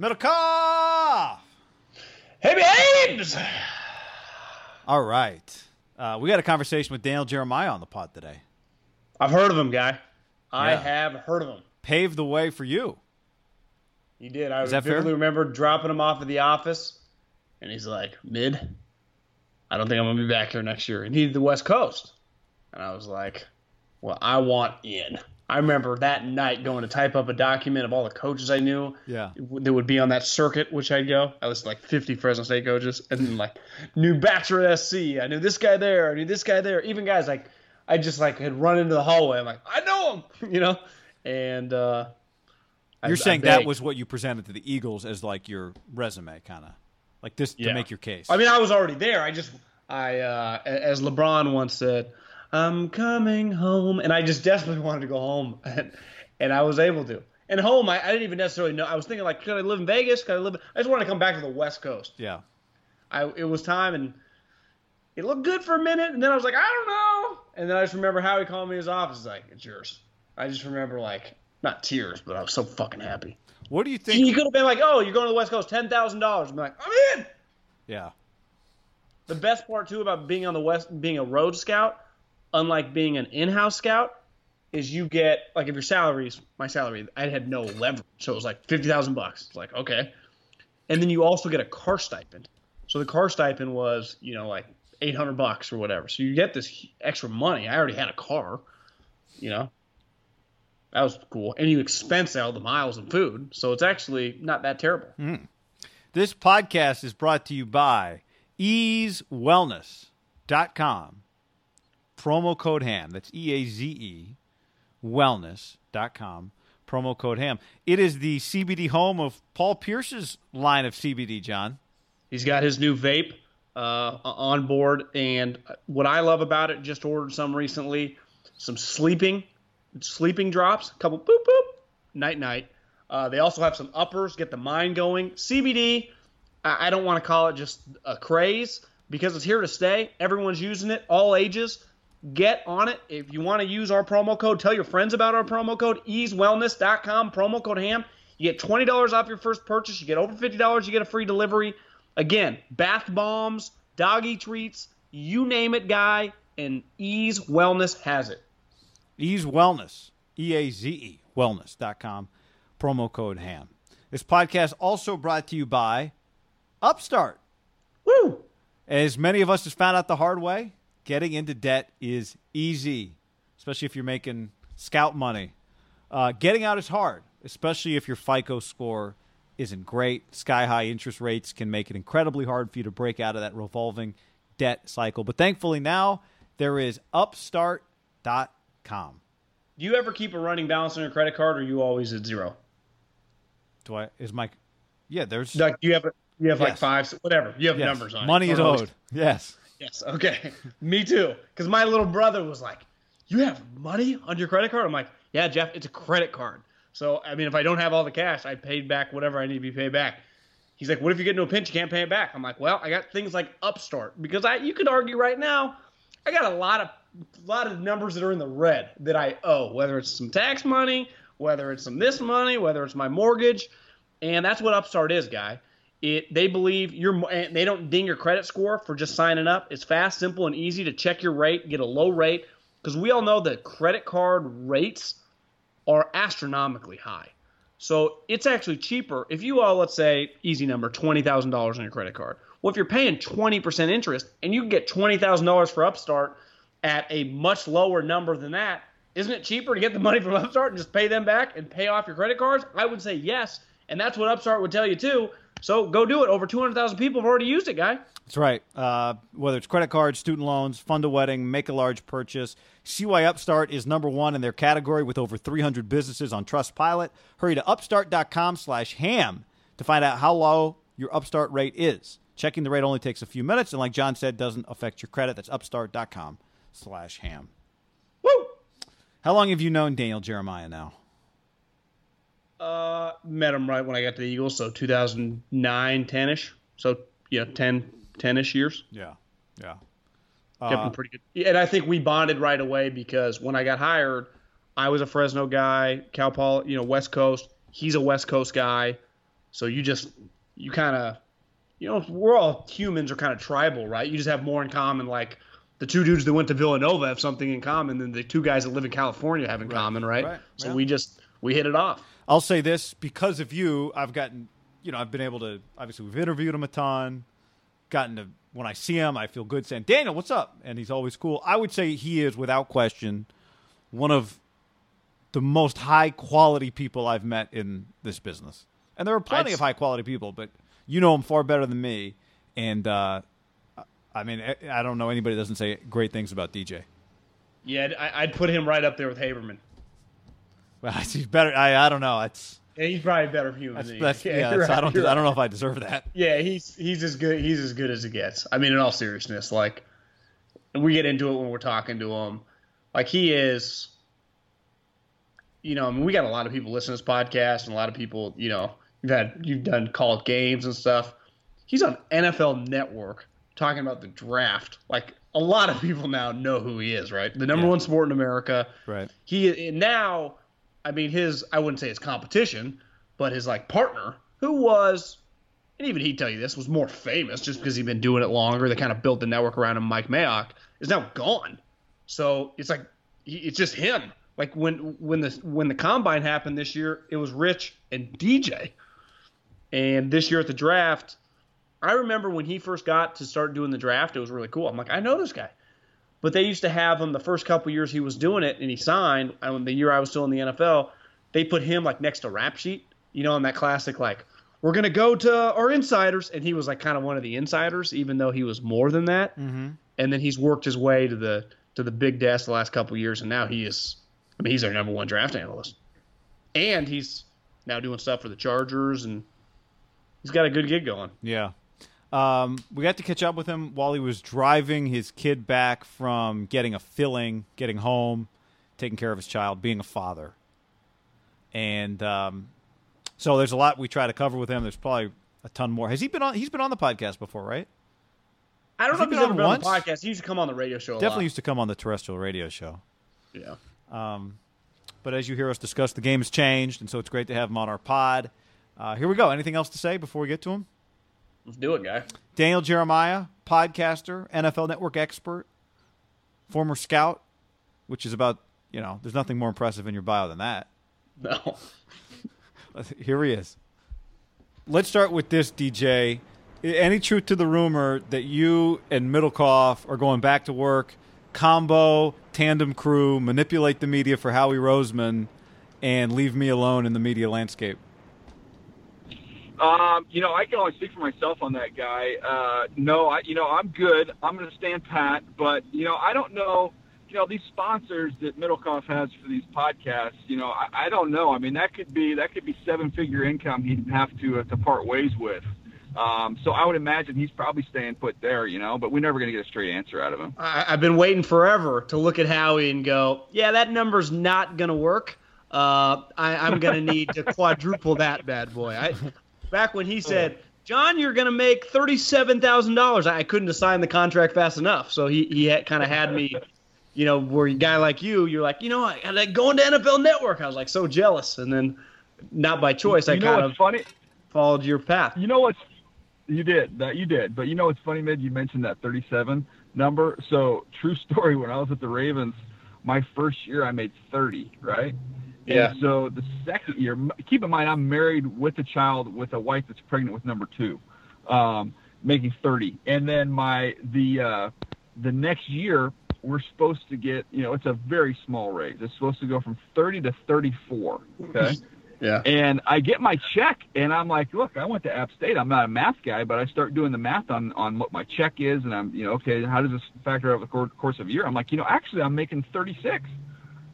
Middlekauff! Hey, babes! All right. Uh, we got a conversation with Daniel Jeremiah on the pod today. I've heard of him, guy. I Yeah. have heard of him. Paved the way for you. He did. I Is that vividly fair? remember dropping him off at the office, and he's like, "Mid, I don't think I'm gonna be back here next year." And he's the West Coast, and I was like, "Well, I want in." I remember that night going to type up a document of all the coaches I knew Yeah. that would be on that circuit, which I'd go. I was like 50 Fresno State coaches, and then like new Bachelor at SC. I knew this guy there. I knew this guy there. Even guys like I just like had run into the hallway. I'm like, I know him, you know. And uh, You're I saying that was what you presented to the Eagles as like your resume, kind of like this to make your case. I mean, I was already there. I just, I, uh, as LeBron once said, I'm coming home, and I just desperately wanted to go home, and, and I was able to. And home, I, I didn't even necessarily know. I was thinking like, could I live in Vegas? Could I live? I just wanted to come back to the West Coast. yeah. I it was time, and it looked good for a minute, and then I was like, I don't know. And then I just remember how he called me in his office. He's like, it's yours. I just remember like not tears, but I was so fucking happy. What do you think? He could have been like, oh, you're going to the West Coast, ten thousand dollars. I'm like, I'm in. Yeah. The best part too about being on the west, being a road scout, unlike being an in-house scout, is you get like if your salaries, my salary, I had no leverage, so it was like fifty thousand bucks. It's like okay, and then you also get a car stipend. So the car stipend was you know like eight hundred bucks or whatever. So you get this extra money. I already had a car, you know. That was cool, and you expense out the miles and food, so it's actually not that terrible. Hmm. This podcast is brought to you by eazewellness.com. Promo code HAM. That's E A Z E wellness.com. Promo code HAM. It is the CBD home of Paul Pierce's line of CBD, John. He's got his new vape uh, on board, and what I love about it, just ordered some recently, some sleeping, sleeping drops, a couple boop boop, night night. Uh, they also have some uppers, get the mind going. CBD, I, I don't want to call it just a craze because it's here to stay. Everyone's using it, all ages. Get on it. If you want to use our promo code, tell your friends about our promo code, eazewellness.com, promo code HAM. You get $20 off your first purchase. You get over $50, you get a free delivery. Again, bath bombs, doggy treats, you name it, guy, and Eaze Wellness has it. Eaze Wellness, E A Z E wellness.com, promo code HAM. This podcast also brought to you by Upstart. Woo! As many of us has found out the hard way, getting into debt is easy, especially if you're making scout money. Uh, getting out is hard, especially if your FICO score isn't great. Sky high interest rates can make it incredibly hard for you to break out of that revolving debt cycle. But thankfully now there is upstart.com. Do you ever keep a running balance on your credit card, or are you always at zero? Do I is my yeah, there's Like you have, you have like five, whatever. You have yes, numbers on it. money is always- owed. Yes. Yes. Okay. Me too. Because my little brother was like, "You have money on your credit card?" I'm like, Yeah, Jeff, it's a credit card. So, I mean, if I don't have all the cash, I paid back whatever I need to be paid back. He's like, what if you get into a pinch, you can't pay it back? I'm like, well, I got things like Upstart because I, you could argue right now, I got a lot of, a lot of numbers that are in the red that I owe, whether it's some tax money, whether it's some this money, whether it's my mortgage, and that's what Upstart is, guy. It they believe you're they don't ding your credit score for just signing up. It's fast, simple, and easy to check your rate, get a low rate because we all know that credit card rates are astronomically high. So it's actually cheaper if you all let's say, easy number, twenty thousand dollars on your credit card. Well, if you're paying twenty percent interest and you can get twenty thousand dollars for Upstart at a much lower number than that, isn't it cheaper to get the money from Upstart and just pay them back and pay off your credit cards? I would say yes, and that's what Upstart would tell you too. So go do it. Over 200,000 people have already used it, guy. That's right. Uh, whether it's credit cards, student loans, fund a wedding, make a large purchase, see why Upstart is number one in their category with over 300 businesses on Trustpilot. Hurry to upstart.com slash ham to find out how low your Upstart rate is. Checking the rate only takes a few minutes, and like John said, doesn't affect your credit. That's upstart.com slash ham. Woo! How long have you known Daniel Jeremiah now? Uh, met him right when I got to the Eagles, so 2009, 10ish. So yeah, 10, 10ish years. Yeah, yeah. Kept him pretty good. And I think we bonded right away because when I got hired, I was a Fresno guy, Cal Poly, you know, West Coast. He's a West Coast guy, so you just you kind of, you know, we're all humans are kind of tribal, right? You just have more in common, like. The two dudes that went to Villanova have something in common than the two guys that live in California have in common, right? right, So yeah. we just we hit it off. I'll say this because of you, I've gotten, you know, I've been able to. Obviously, we've interviewed him a ton. Gotten to when I see him, I feel good saying, "Daniel, what's up?" And he's always cool. I would say he is, without question, one of the most high quality people I've met in this business. And there are plenty I'd- of high quality people, but you know him far better than me. And uh, I mean, I- don't know anybody that doesn't say great things about DJ. Yeah, I, I'd put him right up there with Haberman. Well, he's better. I I don't know. It's Yeah, he's probably a better human that's, than that's yeah. that's- I don't you're I don't know if I deserve that. Yeah, he's he's as good he's as good as it gets. I mean, in all seriousness, like we get into it when we're talking to him. Like he is, you know, I mean, we got a lot of people listening to this podcast, and a lot of people, you know, you've had you've done called games and stuff. He's on NFL Network talking about the draft. Like a lot of people now know who he is, right? The number Yeah. one sport in America. Right. he and now i mean his i wouldn't say his competition but his like partner who was and even he'd tell you this was more famous just because he'd been doing it longer. They kind of built the network around him. Mike mayock is now gone. So it's like it's just him. Like when when the when the combine happened this year it was rich and dj and this year at the draft i remember when he first got to start doing the draft it was really cool. I'm like i know this guy but they used to have him the first couple years he was doing it and he signed and the year I was still in the NFL, they put him like next to rap sheet, you know, on that classic like we're gonna go to our insiders, and he was like kind of one of the insiders, even though he was more than that. Mm-hmm. And then he's worked his way to the to the big desk the last couple years, and now he is, I mean, he's our number one draft analyst, and he's now doing stuff for the Chargers, and he's got a good gig going. Yeah. Um, we got to catch up with him while he was driving his kid back from getting a filling, getting home, taking care of his child, being a father. And um, so there's a lot we try to cover with him. There's probably a ton more. Has he been on? He's been on the podcast before, right? I don't Has know if he's been ever on been on the podcast. He used to come on the radio show. A Definitely lot. used to come on the terrestrial radio show. Yeah. But as you hear us discuss, the game has changed, and so it's great to have him on our pod. Uh, here we go. Anything else to say before we get to him? Let's do it, guy. Daniel Jeremiah, podcaster, NFL Network expert, former scout, which is about, you know, there's nothing more impressive in your bio than that. No. Here he is. Let's start with this, DJ. Any truth to the rumor that you and Middlekauff are going back to work, combo, tandem crew, manipulate the media for Howie Roseman, and leave me alone in the media landscape? Um, you know, I can only speak for myself on that guy. Uh, no, I, you know, I'm good. I'm going to stand pat. But you know, I don't know. You know, these sponsors that Middlekauff has for these podcasts. You know, I, I don't know. I mean, that could be that could be seven figure income he'd have to uh, to part ways with. Um, so I would imagine he's probably staying put there, you know, but we're never going to get a straight answer out of him. I, I've been waiting forever to look at Howie and go, yeah, that number's not going to work. Uh, I, I'm going to need to quadruple that bad boy. I, back when he oh, said, John, you're going to make thirty-seven thousand dollars. I couldn't assign the contract fast enough, so he he kind of had me, you know, where a guy like you, you're like, you know, I, I like going to NFL Network. I was like so jealous, and then not by choice, I you know kind of funny? followed your path. You know what's you did that you did, but you know what's funny, Mid? You mentioned that 37 number. So true story. When I was at the Ravens, my first year I made 30, right? Yeah. And so the second year, keep in mind I'm married with a child with a wife that's pregnant with number two, um, making 30. And then my the uh, the next year we're supposed to get you know it's a very small raise. It's supposed to go from 30 to 34. Okay. Yeah. And I get my check, and I'm like, look, I went to App State. I'm not a math guy, but I start doing the math on on what my check is, and I'm, you know, okay, how does this factor over the course of a year? I'm like, you know, actually, I'm making 36.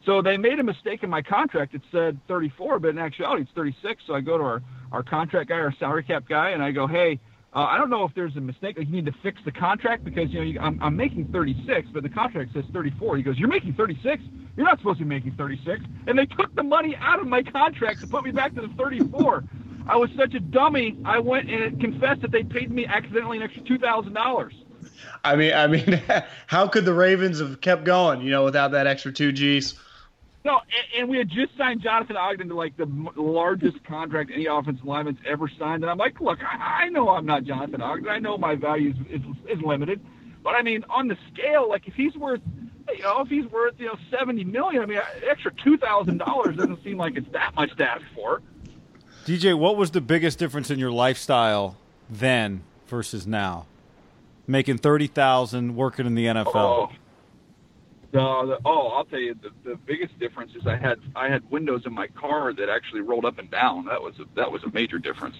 So they made a mistake in my contract. It said 34, but in actuality, it's 36. So I go to our our contract guy, our salary cap guy, and I go, hey. Uh, I don't know if there's a mistake. Like you need to fix the contract because you know you, I'm, I'm making 36, but the contract says 34. He goes, "You're making 36. You're not supposed to be making 36." And they took the money out of my contract to put me back to the 34. I was such a dummy. I went and confessed that they paid me accidentally an extra two thousand dollars. I mean, I mean, how could the Ravens have kept going, you know, without that extra two G's? No, and, and we had just signed Jonathan Ogden to like the largest contract any offensive lineman's ever signed, and I'm like, look, I, I know I'm not Jonathan Ogden. I know my value is, is is limited, but I mean, on the scale, like if he's worth, you know, if he's worth you know seventy million, I mean, extra two thousand dollars doesn't seem like it's that much to ask for. DJ, what was the biggest difference in your lifestyle then versus now? Making thirty thousand, working in the NFL. Oh. The, the, oh, I'll tell you, the, the biggest difference is I had I had windows in my car that actually rolled up and down. That was a, that was a major difference.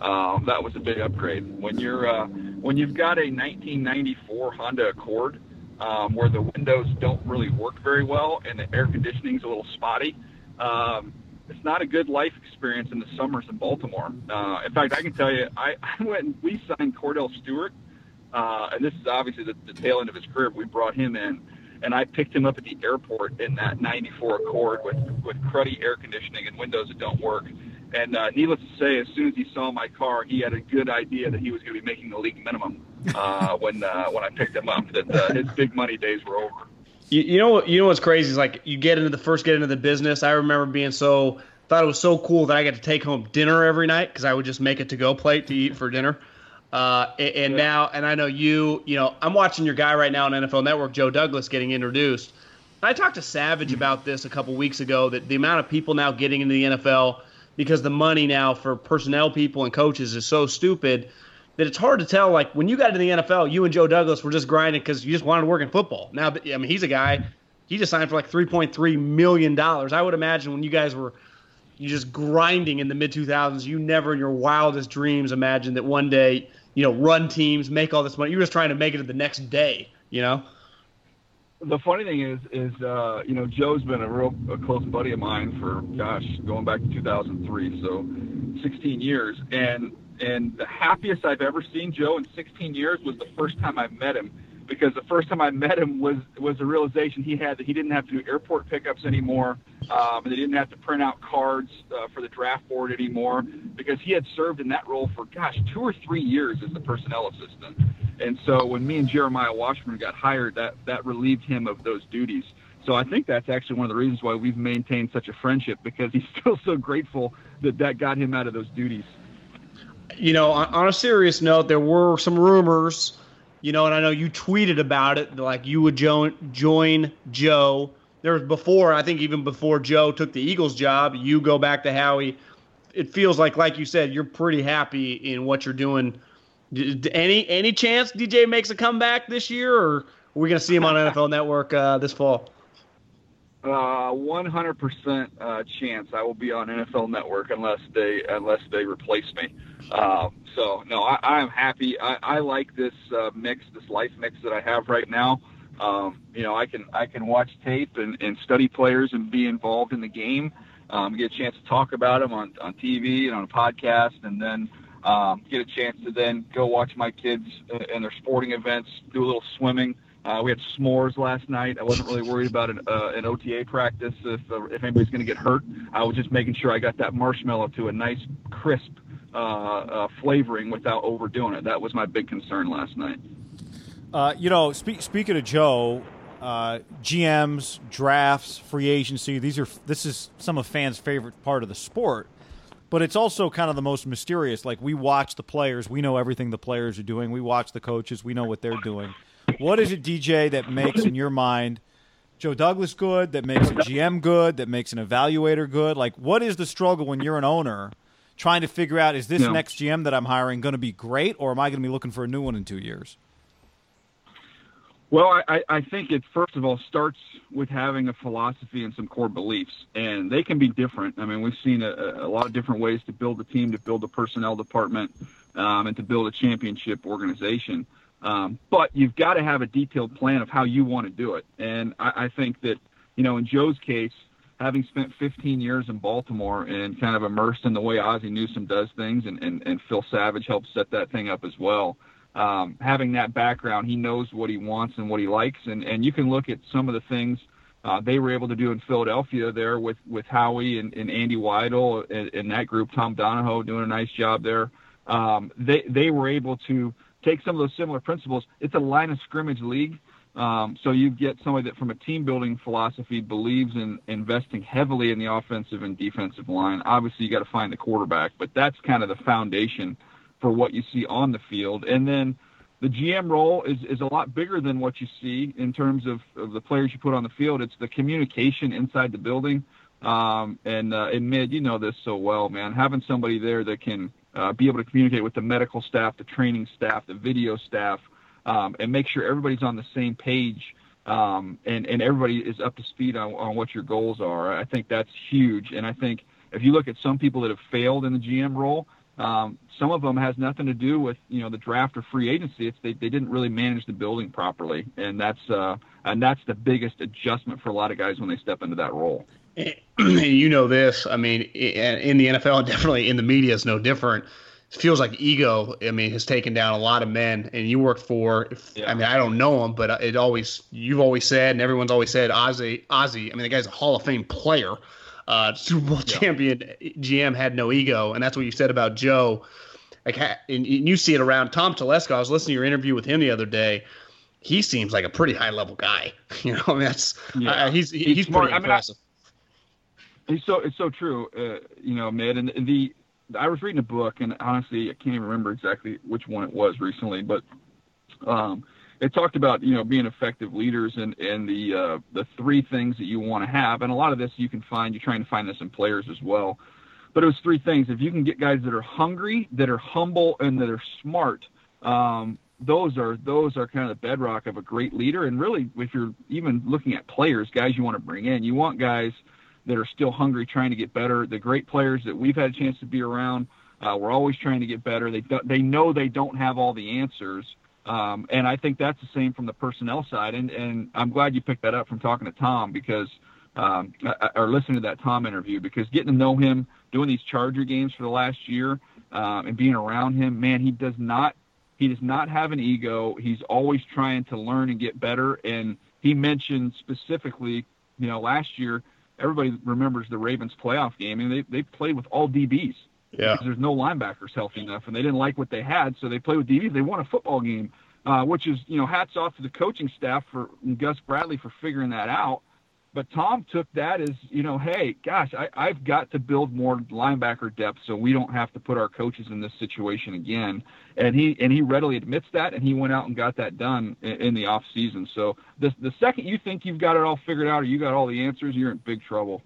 Um, that was a big upgrade. When you're uh, when you've got a 1994 Honda Accord um, where the windows don't really work very well and the air conditioning's a little spotty, um, it's not a good life experience in the summers in Baltimore. Uh, in fact, I can tell you, I, I went and we signed Kordell Stewart, uh, and this is obviously the, the tail end of his career. We brought him in, and I picked him up at the airport in that '94 Accord with with cruddy air conditioning and windows that don't work. And uh, needless to say, as soon as he saw my car, he had a good idea that he was going to be making the league minimum uh, when uh, when I picked him up. That uh, his big money days were over. You, you know? You know what's crazy is like you get into the first get into the business. I remember being so thought it was so cool that I got to take home dinner every night because I would just make a to go plate to eat for dinner. Uh, and, and Yeah. now, and I know you. You know, I'm watching your guy right now on NFL Network, Joe Douglas, getting introduced. I talked to Savage about this a couple weeks ago. That the amount of people now getting into the NFL because the money now for personnel people and coaches is so stupid that it's hard to tell. Like when you got into the NFL, you and Joe Douglas were just grinding because you just wanted to work in football. Now, I mean, he's a guy. He just signed for like three point three million dollars. I would imagine when you guys were you just grinding in the mid two thousands, you never in your wildest dreams imagined that one day you know run teams, make all this money. You're just trying to make it to the next day. You know. the funny thing is, is uh, you know, Joe's been a real a close buddy of mine for gosh, going back to 2003, so 16 years, and and the happiest I've ever seen Joe in 16 years was the first time I met him, because the first time I met him was was a realization he had that he didn't have to do airport pickups anymore, um, and they didn't have to print out cards uh, for the draft board anymore, because he had served in that role for gosh, two or three years as the personnel assistant. And so when me and Jeremiah Washburn got hired, that that relieved him of those duties. So I think that's actually one of the reasons why we've maintained such a friendship because he's still so grateful that that got him out of those duties. you know, on a serious note, there were some rumors, you know, and I know you tweeted about it, like you would join join Joe. There was before, I think even before Joe took the Eagles job, you go back to Howie. It feels like, like you said, you're pretty happy in what you're doing. D- d- Any any chance DJ makes a comeback this year, or are we going to see him on NFL Network uh, this fall? Uh, 100% uh, chance I will be on NFL Network unless they unless they replace me. Um, so no, I, I'm happy. I, I like this uh, mix, this life mix that I have right now. Um, you know, I can I can watch tape and, and study players and be involved in the game. Um, get a chance to talk about them on on TV and on a podcast, and then um, get a chance to then go watch my kids and their sporting events, do a little swimming. Uh, we had s'mores last night. I wasn't really worried about an, uh, an OTA practice if uh, if anybody's going to get hurt. I was just making sure I got that marshmallow to a nice crisp uh, uh, flavoring without overdoing it. That was my big concern last night. Uh, you know, speak, speaking of Joe, GMs, drafts, free agency. These are this is some of fans' favorite part of the sport, but it's also kind of the most mysterious. Like we watch the players, we know everything the players are doing. We watch the coaches, we know what they're doing. What is it, DJ, that makes in your mind Joe Douglas good? That makes a GM good? That makes an evaluator good? Like, what is the struggle when you're an owner? Trying to figure out is this next GM that I'm hiring going to be great, or am I going to be looking for a new one in two years? Well, I, I think it first of all starts with having a philosophy and some core beliefs, and they can be different. I mean, we've seen a, a lot of different ways to build a team, to build a personnel department, um, and to build a championship organization. Um, but you've got to have a detailed plan of how you want to do it. And I, I think that, you know, in Joe's case, having spent 15 years in Baltimore and kind of immersed in the way Ozzie Newsome does things, and, and, and Phil Savage helped set that thing up as well um, having that background, he knows what he wants and what he likes, and and you can look at some of the things uh, they were able to do in Philadelphia there with with Howie and, and Andy Weidl and, and that group, Tom Donahoe doing a nice job there. Um, they they were able to take some of those similar principles. It's a line of scrimmage league. Um, so you get somebody that, from a team building philosophy, believes in investing heavily in the offensive and defensive line. Obviously, you got to find the quarterback, but that's kind of the foundation for what you see on the field. And then the GM role is, is a lot bigger than what you see in terms of, of the players you put on the field. It's the communication inside the building. Um, and, uh, and mid, you know this so well, man. Having somebody there that can uh, be able to communicate with the medical staff, the training staff, the video staff, um, and make sure everybody's on the same page um, and, and everybody is up to speed on, on what your goals are. I think that's huge. And I think if you look at some people that have failed in the GM role, um, some of them has nothing to do with you know the draft or free agency. It's they, they didn't really manage the building properly, and that's uh, and that's the biggest adjustment for a lot of guys when they step into that role. And you know this. I mean, in the NFL and definitely in the media is no different. It feels like ego. I mean, has taken down a lot of men. And you work for. Yeah. I mean, I don't know him, but it always you've always said, and everyone's always said, Ozzie. Ozzie. I mean, the guy's a Hall of Fame player uh, Super Bowl yeah. champion GM had no ego, and that's what you said about Joe. Like, and you see it around Tom Telesco. I was listening to your interview with him the other day. He seems like a pretty high level guy. You know, I mean, that's yeah. uh, he's he's, he's pretty impressive. I mean, he's so it's so true. Uh, you know, Mid and, and the I was reading a book, and honestly, I can't even remember exactly which one it was recently, but um, it talked about you know being effective leaders and and the uh, the three things that you want to have, and a lot of this you can find. You're trying to find this in players as well, but it was three things. If you can get guys that are hungry, that are humble, and that are smart, um, those are those are kind of the bedrock of a great leader. And really, if you're even looking at players, guys you want to bring in, you want guys that are still hungry, trying to get better. The great players that we've had a chance to be around, uh, we're always trying to get better. They they know they don't have all the answers um, and I think that's the same from the personnel side. And, and I'm glad you picked that up from talking to Tom because, um, or listening to that Tom interview because getting to know him, doing these Charger games for the last year, um, and being around him, man, he does not, he does not have an ego. He's always trying to learn and get better. And he mentioned specifically, you know, last year, everybody remembers the Ravens playoff game and they, they played with all DBs. Yeah. Because there's no linebackers healthy enough, and they didn't like what they had, so they played with DBs. They won a football game, uh, which is you know hats off to the coaching staff for Gus Bradley for figuring that out. But Tom took that as you know, hey, gosh, I, I've got to build more linebacker depth so we don't have to put our coaches in this situation again. And he and he readily admits that, and he went out and got that done in, in the off season. So the the second you think you've got it all figured out or you got all the answers, you're in big trouble.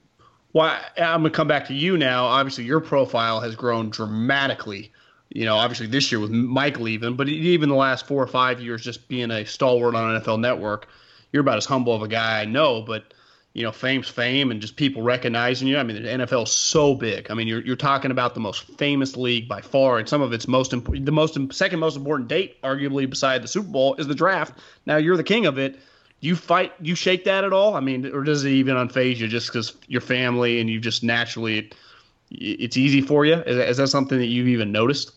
Well, I'm to come back to you now. Obviously, your profile has grown dramatically. You know, obviously this year with Mike leaving, but even the last four or five years, just being a stalwart on NFL Network, you're about as humble of a guy I know. But you know, fame's fame, and just people recognizing you. I mean, the NFL's so big. I mean, you're you're talking about the most famous league by far, and some of its most important, the most second most important date, arguably beside the Super Bowl, is the draft. Now you're the king of it you fight you shake that at all i mean or does it even unfaze you just because your family and you just naturally it's easy for you is is that something that you've even noticed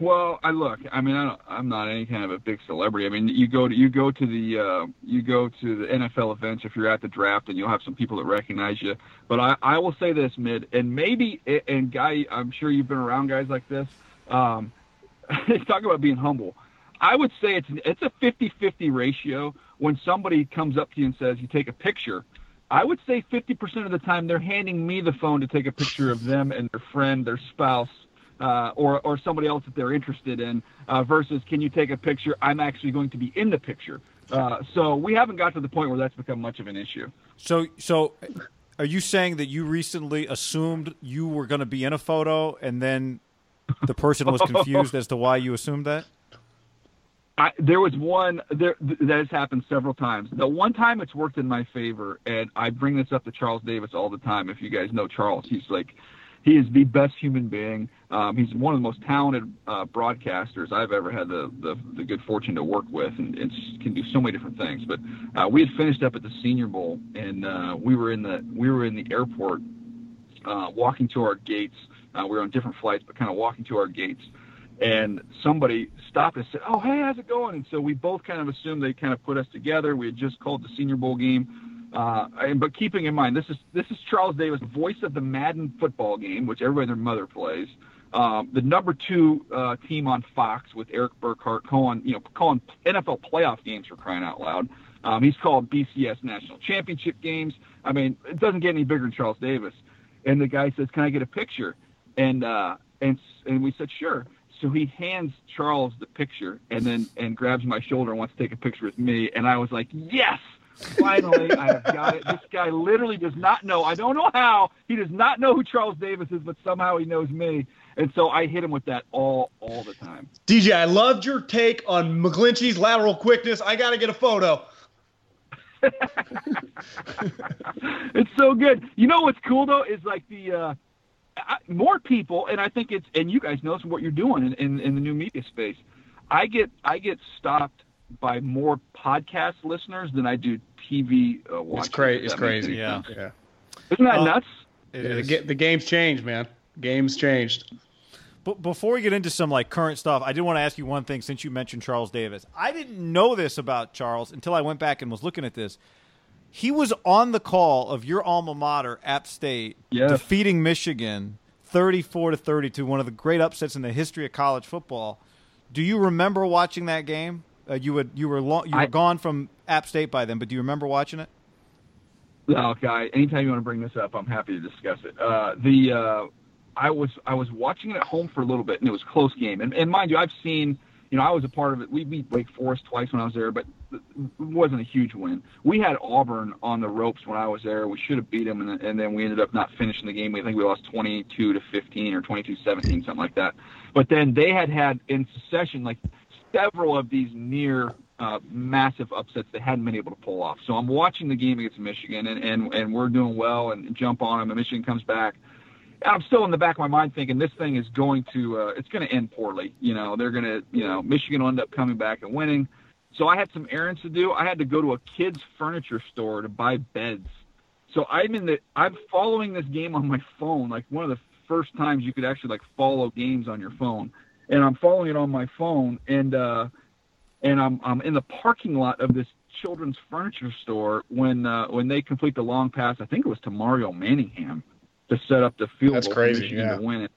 Well, I look. I mean, I don't, I'm not any kind of a big celebrity. I mean, you go to you go to the uh, you go to the NFL events if you're at the draft, and you'll have some people that recognize you. But I, I will say this, mid, and maybe and guy, I'm sure you've been around guys like this. Um, talk about being humble. I would say it's it's a 50-50 ratio when somebody comes up to you and says you take a picture. I would say 50% of the time they're handing me the phone to take a picture of them and their friend, their spouse, uh, or or somebody else that they're interested in, uh, versus can you take a picture? I'm actually going to be in the picture. Uh, so we haven't got to the point where that's become much of an issue. So so. Are you saying that you recently assumed you were going to be in a photo and then the person was confused as to why you assumed that? I, there was one there that has happened several times. The one time it's worked in my favor, and I bring this up to Charles Davis all the time. If you guys know Charles, he's like he is the best human being. Um, he's one of the most talented uh, broadcasters I've ever had the, the, the good fortune to work with, and, can do so many different things. But uh, we had finished up at the Senior Bowl, and uh, we were in the we were in the airport, uh, walking to our gates. Uh, we were on different flights, but kind of walking to our gates, and somebody stopped and said, "Oh, hey, how's it going?" And so we both kind of assumed they kind of put us together. We had just called the Senior Bowl game uh, but keeping in mind, this is this is Charles Davis, voice of the Madden football game, which everybody their mother plays. Um, the number two uh, team on Fox with Eric Burkhardt calling, you know, calling NFL playoff games for crying out loud. Um, he's called BCS national championship games. I mean, it doesn't get any bigger than Charles Davis. And the guy says, "Can I get a picture?" And uh, and and we said, "Sure." So he hands Charles the picture and then and grabs my shoulder and wants to take a picture with me. And I was like, "Yes!" Finally, I have got it. This guy literally does not know. I don't know how. He does not know who Charles Davis is, but somehow he knows me. And so I hit him with that all all the time. DJ, I loved your take on McGlinchey's lateral quickness. I got to get a photo. it's so good. You know what's cool though is like the uh, I, more people, and I think it's and you guys know what you're doing in, in, in the new media space. I get I get stopped by more podcast listeners than I do TV uh, watchers. It's, cra- it's crazy. Yeah. yeah. Isn't that uh, nuts? Yeah, the, the game's changed, man. Game's changed. But before we get into some like current stuff, I did want to ask you one thing since you mentioned Charles Davis. I didn't know this about Charles until I went back and was looking at this. He was on the call of your alma mater, App State, yes. defeating Michigan 34 to 32, one of the great upsets in the history of college football. Do you remember watching that game? Uh, you would you were long, you were I, gone from App State by then, but do you remember watching it? Okay. Anytime you want to bring this up, I'm happy to discuss it. Uh, the uh, I was I was watching it at home for a little bit, and it was a close game. And, and mind you, I've seen you know I was a part of it. We beat Wake Forest twice when I was there, but it wasn't a huge win. We had Auburn on the ropes when I was there. We should have beat them, and, and then we ended up not finishing the game. We I think we lost 22 to 15 or 22 17, something like that. But then they had had in succession like several of these near uh, massive upsets they hadn't been able to pull off. So I'm watching the game against Michigan, and, and, and we're doing well and jump on them, and Michigan comes back. I'm still in the back of my mind thinking this thing is going to uh, it's going to end poorly. You know, they're going to you know Michigan will end up coming back and winning. So I had some errands to do. I had to go to a kids furniture store to buy beds. So I'm in the I'm following this game on my phone, like one of the first times you could actually like follow games on your phone and I'm following it on my phone, and uh, and I'm I'm in the parking lot of this children's furniture store when uh, when they complete the long pass. I think it was to Mario Manningham to set up the field That's crazy, yeah. to win it,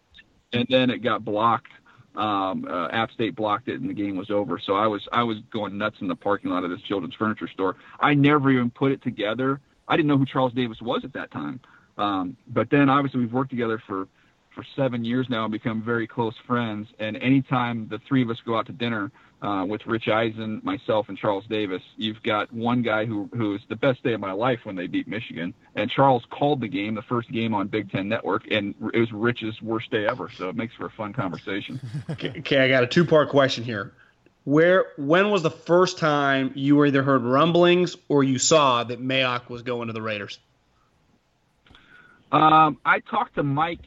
and then it got blocked. Um, uh, App State blocked it, and the game was over. So I was I was going nuts in the parking lot of this children's furniture store. I never even put it together. I didn't know who Charles Davis was at that time. Um, but then obviously we've worked together for for seven years now and become very close friends. And anytime the three of us go out to dinner uh, with Rich Eisen, myself, and Charles Davis, you've got one guy who who is the best day of my life when they beat Michigan. And Charles called the game, the first game on Big Ten Network, and it was Rich's worst day ever. So it makes for a fun conversation. okay, I got a two part question here. Where when was the first time you either heard rumblings or you saw that Mayock was going to the Raiders? Um, I talked to Mike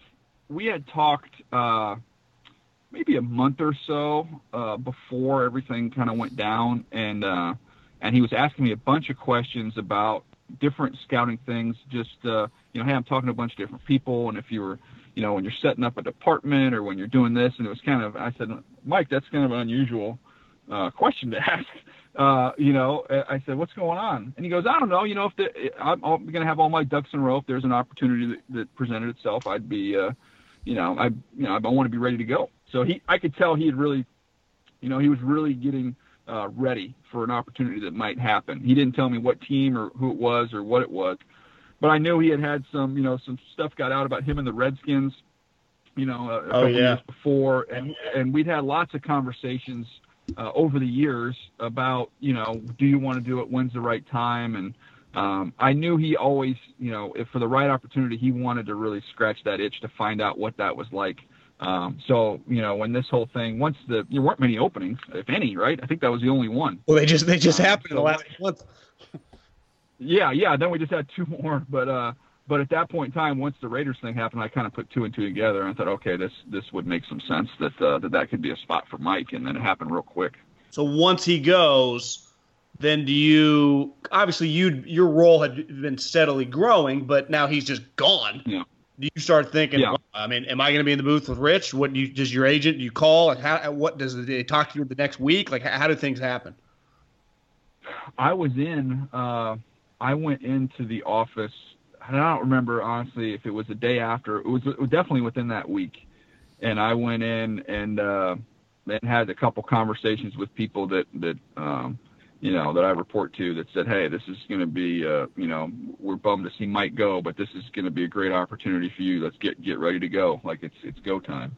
we had talked uh, maybe a month or so uh, before everything kind of went down, and uh, and he was asking me a bunch of questions about different scouting things. Just uh, you know, hey, I'm talking to a bunch of different people, and if you were, you know, when you're setting up a department or when you're doing this, and it was kind of, I said, Mike, that's kind of an unusual uh, question to ask. Uh, you know, I said, what's going on? And he goes, I don't know. You know, if the, I'm, going to have all my ducks in a row. If there's an opportunity that, that presented itself, I'd be, uh, you know, I, you know, I want to be ready to go. So he, I could tell he had really, you know, he was really getting uh, ready for an opportunity that might happen. He didn't tell me what team or who it was or what it was, but I knew he had had some, you know, some stuff got out about him and the Redskins, you know, a, a Oh, couple yeah. years before, and and we'd had lots of conversations uh, over the years about, you know, do you want to do it? When's the right time? And um, I knew he always, you know, if for the right opportunity, he wanted to really scratch that itch to find out what that was like. Um, so, you know, when this whole thing, once the there weren't many openings, if any, right? I think that was the only one. Well, they just they just Uh, happened in the last month. Yeah, yeah. Then we just had two more, but uh, but at that point in time, once the Raiders thing happened, I kind of put two and two together and thought, okay, this this would make some sense that uh, that that could be a spot for Mike, and then it happened real quick. So once he goes, then do you obviously you your role had been steadily growing, but now he's just gone. Yeah. Do you start thinking? Yeah. well, I mean, am I going to be in the booth with Rich? What do you does your agent? Do you call? Like, how? What does they talk to you the next week? Like, how, how do things happen? I was in. Uh, I went into the office. and I don't remember honestly if it was the day after. It was, it was definitely within that week, and I went in and uh, and had a couple conversations with people that that um, you know that I report to that said, hey, this is going to be uh, you know we're bummed to see Mike go, but this is going to be a great opportunity for you. Let's get get ready to go. Like it's it's go time.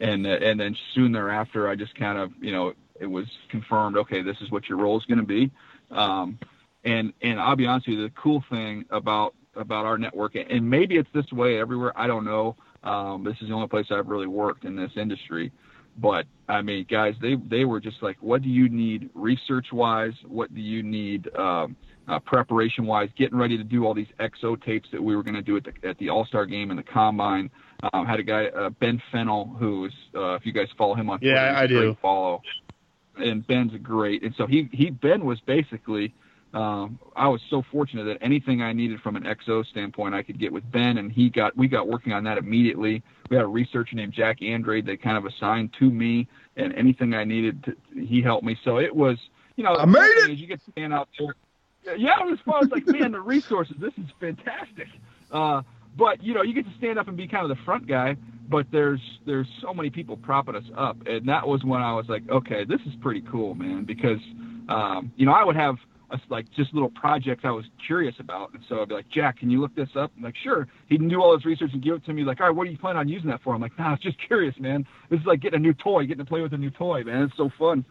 And uh, and then soon thereafter, I just kind of you know it was confirmed. Okay, this is what your role is going to be. Um, and and I'll be honest with you, the cool thing about about our network, and maybe it's this way everywhere. I don't know. Um, this is the only place I've really worked in this industry. But I mean, guys, they they were just like, what do you need research wise? What do you need um, uh, preparation wise? Getting ready to do all these XO tapes that we were going to do at the at the All Star game and the combine. Um, had a guy uh, Ben Fennell, who's uh, if you guys follow him on Yeah, Twitter, I do. Follow, and Ben's great, and so he he Ben was basically. Um, I was so fortunate that anything I needed from an XO standpoint, I could get with Ben, and he got we got working on that immediately. We had a researcher named Jack Andrade that kind of assigned to me, and anything I needed, to, he helped me. So it was, you know, I made it! You get to stand out there. Yeah, it was fun. It's like, man, the resources. This is fantastic. Uh, but you know, you get to stand up and be kind of the front guy. But there's there's so many people propping us up, and that was when I was like, okay, this is pretty cool, man. Because um, you know, I would have like just little projects I was curious about, and so I'd be like, Jack, can you look this up? I'm like, sure. He can do all his research and give it to me. Like, all right, what do you plan on using that for? I'm like, nah, it's just curious, man. This is like getting a new toy, getting to play with a new toy, man. It's so fun.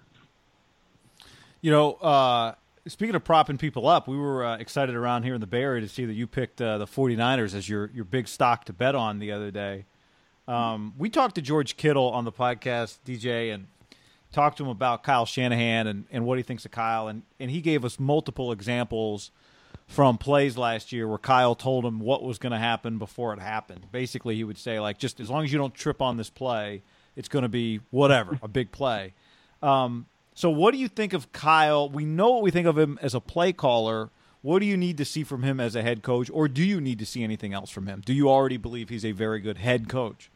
You know, uh, speaking of propping people up, we were uh, excited around here in the Bay Area to see that you picked uh, the 49ers as your, your big stock to bet on the other day. Um, we talked to George Kittle on the podcast, DJ, and talked to him about Kyle Shanahan and, and what he thinks of Kyle. And, and he gave us multiple examples from plays last year where Kyle told him what was going to happen before it happened. Basically, he would say, like, just as long as you don't trip on this play, it's going to be whatever, a big play. Um, so, what do you think of Kyle? We know what we think of him as a play caller. What do you need to see from him as a head coach, or do you need to see anything else from him? Do you already believe he's a very good head coach?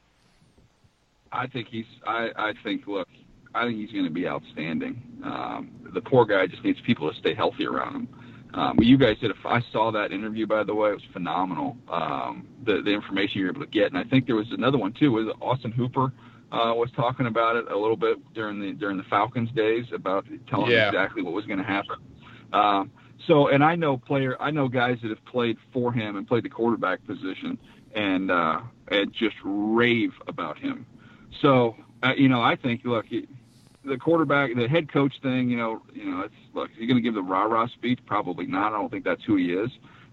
I think he's. I, I think. Look, I think he's going to be outstanding. Um, the poor guy just needs people to stay healthy around him. Um, you guys did. A, I saw that interview by the way. It was phenomenal. Um, the the information you're able to get, and I think there was another one too. Was Austin Hooper uh, was talking about it a little bit during the during the Falcons days about telling Yeah. exactly what was going to happen. Um, so, and I know player, I know guys that have played for him and played the quarterback position, and uh, and just rave about him. So, uh, you know, I think look, the quarterback, the head coach thing, you know, you know, it's look, he going to give the rah rah speech? Probably not. I don't think that's who he is.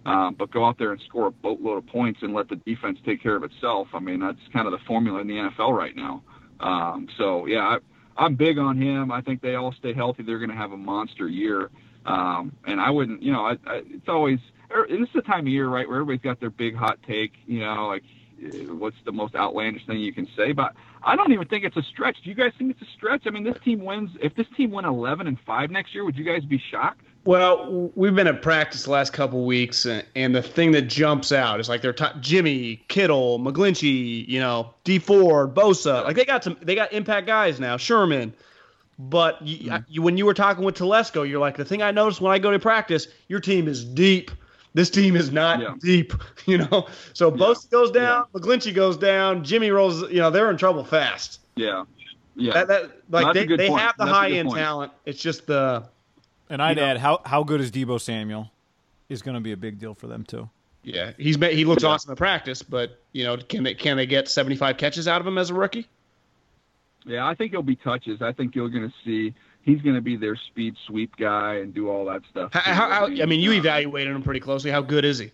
Um, but go out there and score a boatload of points and let the defense take care of itself. I mean, that's kind of the formula in the NFL right now. Um, so yeah, I, I'm big on him. I think they all stay healthy. They're going to have a monster year. Um, and I wouldn't, you know, I, I, it's always, er, this is the time of year, right, where everybody's got their big hot take, you know, like uh, what's the most outlandish thing you can say. But I don't even think it's a stretch. Do you guys think it's a stretch? I mean, this team wins. If this team went 11 and five next year, would you guys be shocked? Well, we've been at practice the last couple weeks, and, and the thing that jumps out is like they're t- Jimmy, Kittle, McGlinchey, you know, Dee Ford, Bosa. Like they got some, they got impact guys now, Sherman. But you, Mm-hmm. you, when you were talking with Telesco, you're like, the thing I noticed when I go to practice, your team is deep. This team is not Yeah. deep, you know. So Bosa goes down, McGlinchey goes down, Jimmy rolls. You know, they're in trouble fast. Yeah, yeah. That, that like that's they, they point. have the That's high end point. talent. It's just the And I'd You know- add how how good is Deebo Samuel is going to be a big deal for them too. Yeah, he's ma- he looks Yeah. awesome in practice, but you know, can they can they get 75 catches out of him as a rookie? Yeah, I think he'll be touches. I think you're going to see he's going to be their speed sweep guy and do all that stuff. How, how, how, I mean, you evaluated him pretty closely. How good is he?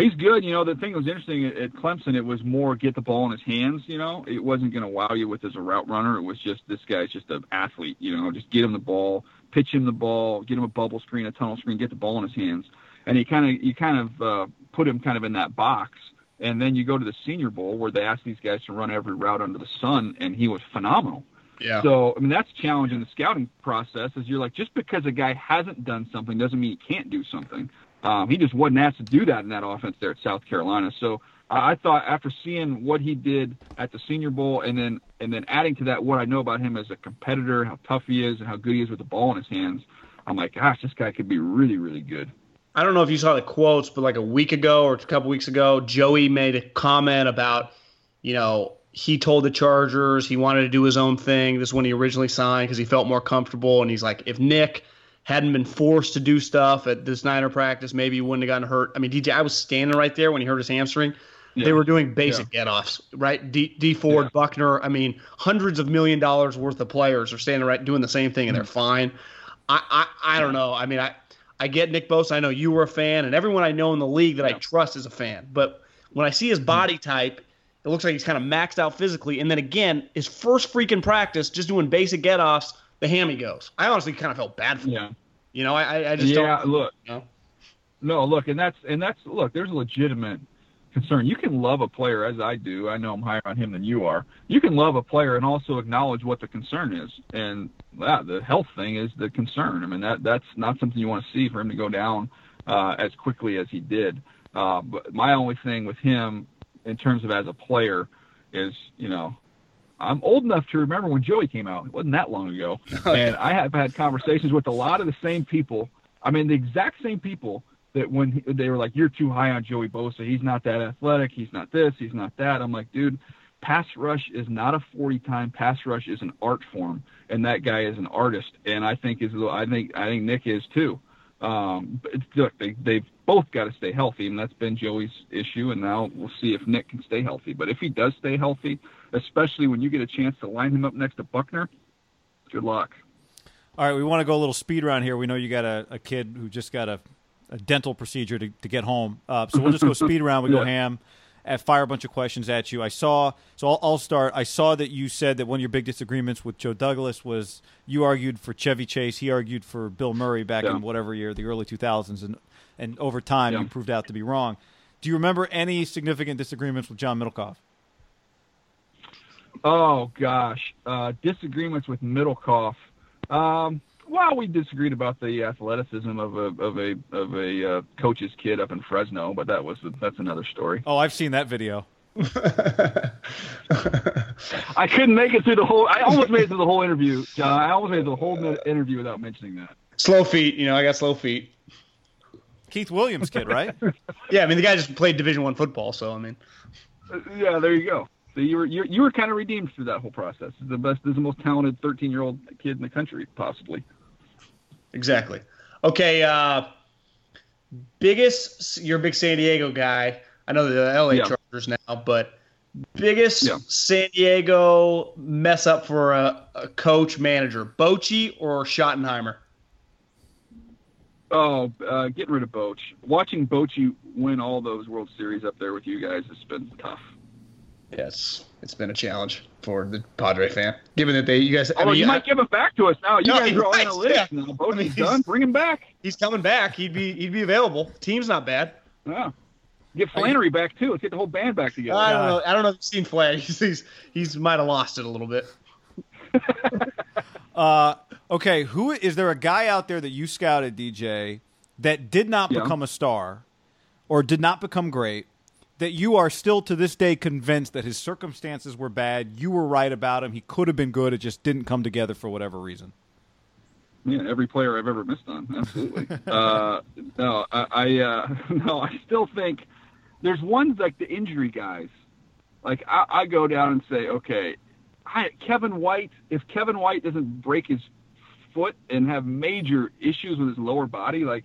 He's good. You know, the thing that was interesting at, at Clemson, it was more get the ball in his hands. You know, it wasn't going to wow you with as a route runner. It was just this guy's just an athlete. You know, just get him the ball, pitch him the ball, get him a bubble screen, a tunnel screen, get the ball in his hands, and he kind of you kind of uh, put him kind of in that box. And then you go to the Senior Bowl where they ask these guys to run every route under the sun, and he was phenomenal. Yeah. So I mean that's a challenge in the scouting process. Is you're like just because a guy hasn't done something doesn't mean he can't do something. Um, he just wasn't asked to do that in that offense there at South Carolina. So I I thought after seeing what he did at the Senior Bowl, and then and then adding to that what I know about him as a competitor, how tough he is, and how good he is with the ball in his hands, I'm like, gosh, this guy could be really really good. I don't know if you saw the quotes, but like a week ago or a couple weeks ago, Joey made a comment about, you know, he told the Chargers he wanted to do his own thing. This is when he originally signed because he felt more comfortable. And he's like, if Nick hadn't been forced to do stuff at this Niner practice, maybe he wouldn't have gotten hurt. I mean, DJ, I was standing right there when he hurt his hamstring. They were doing basic get offs, right? D, D Ford, Yeah. Buckner. I mean, hundreds of million dollars worth of players are standing right doing the same thing, and they're mm-hmm. fine. I, I, I don't know. I mean, I, I get Nick Bosa. I know you were a fan, and everyone I know in the league that I trust is a fan. But when I see his mm-hmm. body type, it looks like he's kind of maxed out physically. And then again, his first freaking practice, just doing basic get offs, the hammy goes. I honestly kind of felt bad for him. You know, I, I- just yeah, don't. look. You know? No, look, and that's and that's look. There's a legitimate concern. You can love a player as I do. I know I'm higher on him than you are. You can love a player and also acknowledge what the concern is. And yeah, the health thing is the concern. I mean that that's not something you want to see for him to go down uh, as quickly as he did. Uh, but my only thing with him, in terms of as a player, is you know. I'm old enough to remember when Joey came out. It wasn't that long ago. and I have had conversations with a lot of the same people. I mean, the exact same people that when he, they were like, "You're too high on Joey Bosa. He's not that athletic. He's not this. He's not that." I'm like, dude, pass rush is not a 40 time. Pass rush is an art form, and that guy is an artist. And I think is I think I think Nick is too. Um, but it's- look, they they've both got to stay healthy, and that's been Joey's issue. And now we'll see if Nick can stay healthy. But if he does stay healthy, especially when you get a chance to line him up next to Buckner, good luck. All right, we want to go a little speed round here. We know you got a, a kid who just got a, a dental procedure to, to get home. Uh, so we'll just go speed round. We go ham, and fire a bunch of questions at you. I saw, so I'll, I'll start. I saw that you said that one of your big disagreements with Joe Douglas was you argued for Chevy Chase, he argued for Bill Murray back Yeah. in whatever year, the early 2000s, and and over time Yeah. you proved out to be wrong. Do you remember any significant disagreements with John Middlekauff? Oh gosh, uh, disagreements with Middlecoff. Um, well, we disagreed about the athleticism of a of a of a uh, coach's kid up in Fresno, but that was that's another story. Oh, I've seen that video. I couldn't make it through the whole. I almost made it through the whole interview, John. I almost made it through the whole interview without mentioning that. Slow feet. You know, I got slow feet. Keith Williams kid, right? Yeah, I mean, the guy just played Division One football, so I mean, Uh, yeah, there you go. So you were you, you were kind of redeemed through that whole process. The best, this is the most talented 13 year old kid in the country, possibly. exactly. Okay, uh, biggest. You're a big San Diego guy. I know the LA Yeah. Chargers now, but biggest Yeah. San Diego mess up for a, a coach manager, Bochy or Schottenheimer? Oh, uh, getting rid of Boch. Watching Bochy win all those World Series up there with you guys has been tough. Yes, it's been a challenge for the Padre fan, given that they you guys. I Oh, mean, you I- might give him back to us now. You No, guys are all might, analytics yeah. now. Boch I mean, done. Bring him back. he's coming back. He'd be he'd be available. Team's not bad. Yeah. Get Flannery back too. Let's get the whole band back together. I don't know. I don't know if you've seen Flannery. He's he's, he's might have lost it a little bit. Uh, Okay, who is there a guy out there that you scouted, DJ, that did not Yeah. become a star or did not become great? That you are still to this day convinced that his circumstances were bad. You were right about him. He could have been good. It just didn't come together for whatever reason. Yeah, every player I've ever missed on. Absolutely. uh, no, I, I uh, no, I still think there's ones like the injury guys. Like I, I go down and say, okay, I, Kevin White. If Kevin White doesn't break his foot and have major issues with his lower body, like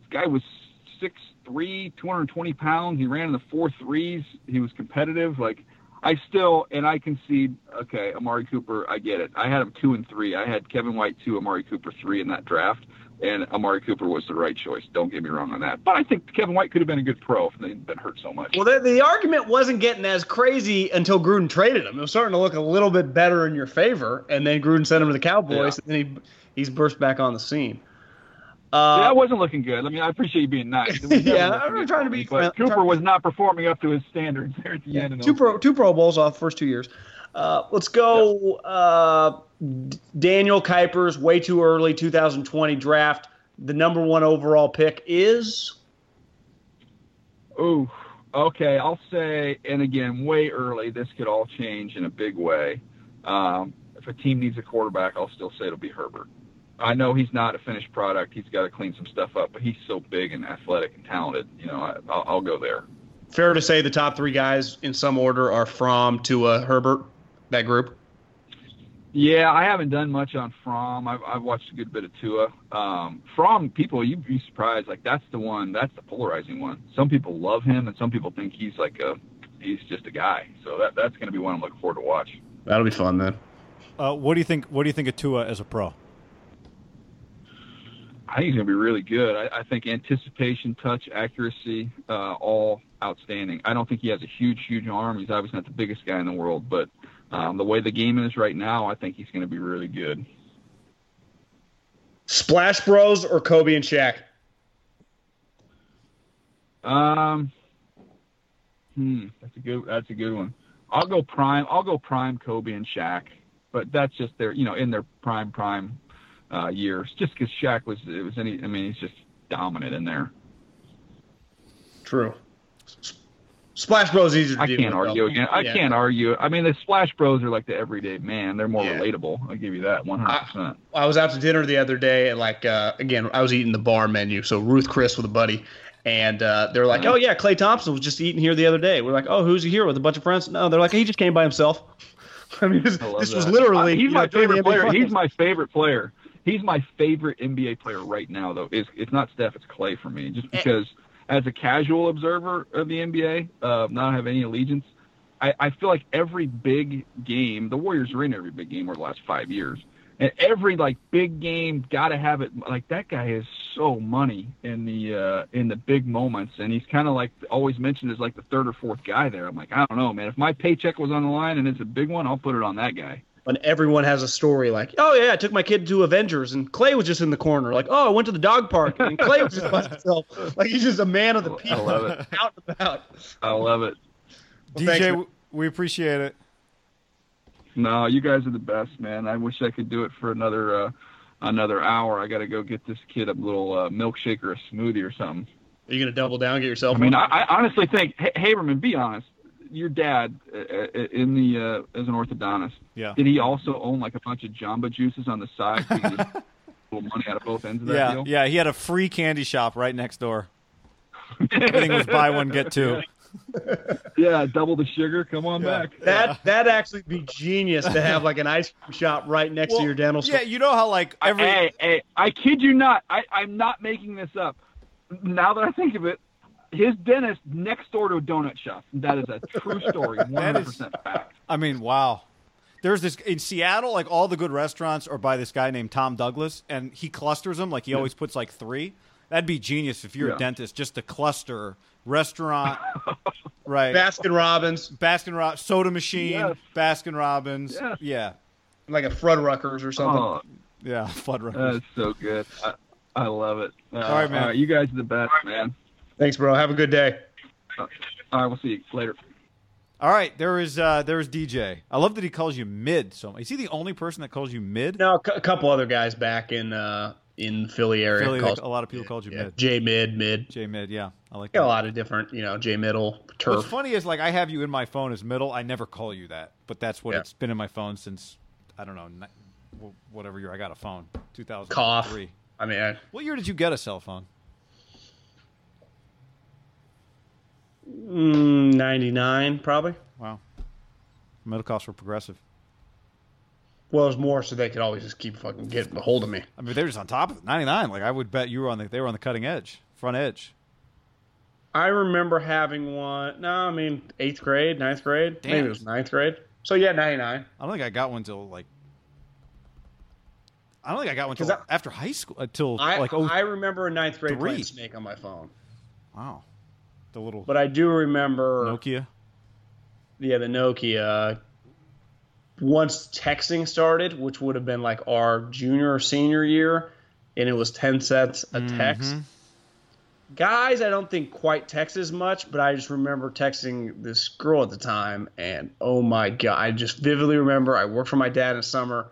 this guy was six three, 220 pounds. He ran in the four threes. He was competitive. Like I still, and I concede, okay, Amari Cooper, I get it. I had him two and three. I had Kevin White two, Amari Cooper three in that draft, and Amari Cooper was the right choice. Don't get me wrong on that. But I think Kevin White could have been a good pro if he hadn't been hurt so much. Well, the, the argument wasn't getting as crazy until Gruden traded him. It was starting to look a little bit better in your favor, and then Gruden sent him to the Cowboys, and then he he's burst back on the scene. Uh, that wasn't looking good. I mean, I appreciate you being nice. It was never Yeah, I'm trying to be But Cooper was not performing up to his standards there at the end. in two pro two Pro Bowls off first two years. Uh, let's go. Uh, Daniel Kiper's way too early 2020 draft. The number one overall pick is Ooh, okay. I'll say, and again, way early. This could all change in a big way. Um, if a team needs a quarterback, I'll still say it'll be Herbert. I know he's not a finished product. He's got to clean some stuff up, but he's so big and athletic and talented. You know, I, I'll, I'll go there. fair to say the top three guys in some order are Fromm Tua Herbert. That group. Yeah, I haven't done much on Fromm. I've, I've watched a good bit of Tua. Um, Fromm, people, you'd be surprised. Like that's the one. That's the polarizing one. Some people love him, and some people think he's like a, he's just a guy. So that that's going to be one I'm looking forward to watch. That'll be fun then. Uh, what do you think? What do you think of Tua as a pro? I think he's going to be really good. I, I think anticipation, touch, accuracy, uh, all outstanding. I don't think he has a huge, huge arm. He's obviously not the biggest guy in the world, but um, the way the game is right now, I think he's going to be really good. Splash Bros or Kobe and Shaq? Um, hmm, that's a good. That's a good one. I'll go prime. I'll go prime Kobe and Shaq, but that's just their, you know, in their prime prime uh, years. Just because Shaq was, it was any. I mean, he's just dominant in there. True. Splash Bros easier to I can't argue though. again. I Yeah. can't argue. I mean, the Splash Bros are like the everyday man. They're more Yeah. relatable. I'll give you that 100%. I was out to dinner the other day, and like uh, again, I was eating the bar menu. So Ruth Chris with a buddy, and uh, they're like, "Oh yeah, Klay Thompson was just eating here the other day." We're like, "Oh, who's he here with a bunch of friends?" No, they're like, "He just came by himself." I mean, this, I this was literally Uh, he's know, my favorite player. He's my favorite player. He's my favorite NBA player right now, though. It's, it's not Steph, it's Klay for me. Eh. Just because, as a casual observer of the NBA, uh, not have any allegiance, I, I feel like every big game, the Warriors are in every big game over the last five years, and every like big game, gotta have it. Like that guy is so money in the uh, in the big moments, and he's kind of like always mentioned as like the third or fourth guy there. I'm like, I don't know, man. If my paycheck was on the line and it's a big one, I'll put it on that guy. When everyone has a story like, "Oh yeah, I took my kid to Avengers," and Klay was just in the corner. Like, "Oh, I went to the dog park," and Klay was just by himself. Like he's just a man of the people, I love it. out and about. I love it. Well, DJ, man. we- we appreciate it. No, you guys are the best, man. I wish I could do it for another uh, another hour. I got to go get this kid a little uh, milkshake or a smoothie or something. Are you gonna double down, get yourself? I mean. I, I honestly think, hey, Haberman, be honest. Your dad, uh, uh, in the uh, as an orthodontist, Yeah. did he also own like a bunch of Jamba juices on the side? So you could just pull money out of both ends of that Yeah, deal. yeah. He had a free candy shop right next door. Everything was buy one get two. Yeah, double the sugar. Come on Yeah. back. That that'd actually be genius to have like an ice cream shop right next Well, to your dental store. Yeah, you know how like every Hey, hey, I kid you not. I, I'm not making this up. Now that I think of it, his dentist next door to a donut shop. That is a true story. 100% fact. I mean, wow. There's this in Seattle, like all the good restaurants are by this guy named Tom Douglas, and he clusters them. Like he always puts like three. That'd be genius if you're Yeah. a dentist, just to cluster restaurant, right? Baskin Robbins, Baskin Robbins, soda machine, Yes. Baskin Robbins, Yes. yeah, like a Fuddruckers or something. Oh, yeah, Fuddruckers. that's so good. I, I love it. Uh, All right, man. you guys are the best, man. Thanks, bro. Have a good day. All right, we'll see you later. All right, there is uh, there is DJ. I love that he calls you mid. So is he the only person that calls you mid? No, a couple other guys back in uh, in Philly area. Philly, calls- like, a lot of people called you yeah, mid. J mid mid. J mid, yeah, I like Got a lot of different, you know, J middle turf. What's funny is like I have you in my phone as middle. I never call you that, but that's what Yeah. it's been in my phone since I don't know whatever year I got a phone. Two thousand Cough. I mean, I, What year did you get a cell phone? Mm, 99 probably. Wow, Middlekauffs were progressive. Well, it was more so they could always just keep fucking getting a hold of me. I mean, they're just on top of it. Ninety nine. Like I would bet you were on the they were on the cutting edge, front edge. I remember having one. No, I mean eighth grade, ninth grade, Damn. maybe it was ninth grade. So yeah, 99. I don't think I got one till like. I don't think I got one till I- after high school. Until I like oh I remember in ninth grade three. playing Snake on my phone, wow, the little but I do remember Nokia. yeah the Nokia. Once texting started, which would have been like our junior or senior year, and it was ten cents a text. Mm-hmm. Guys, I don't think quite text as much, but I just remember texting this girl at the time, and oh my god, I just vividly remember I worked for my dad in summer,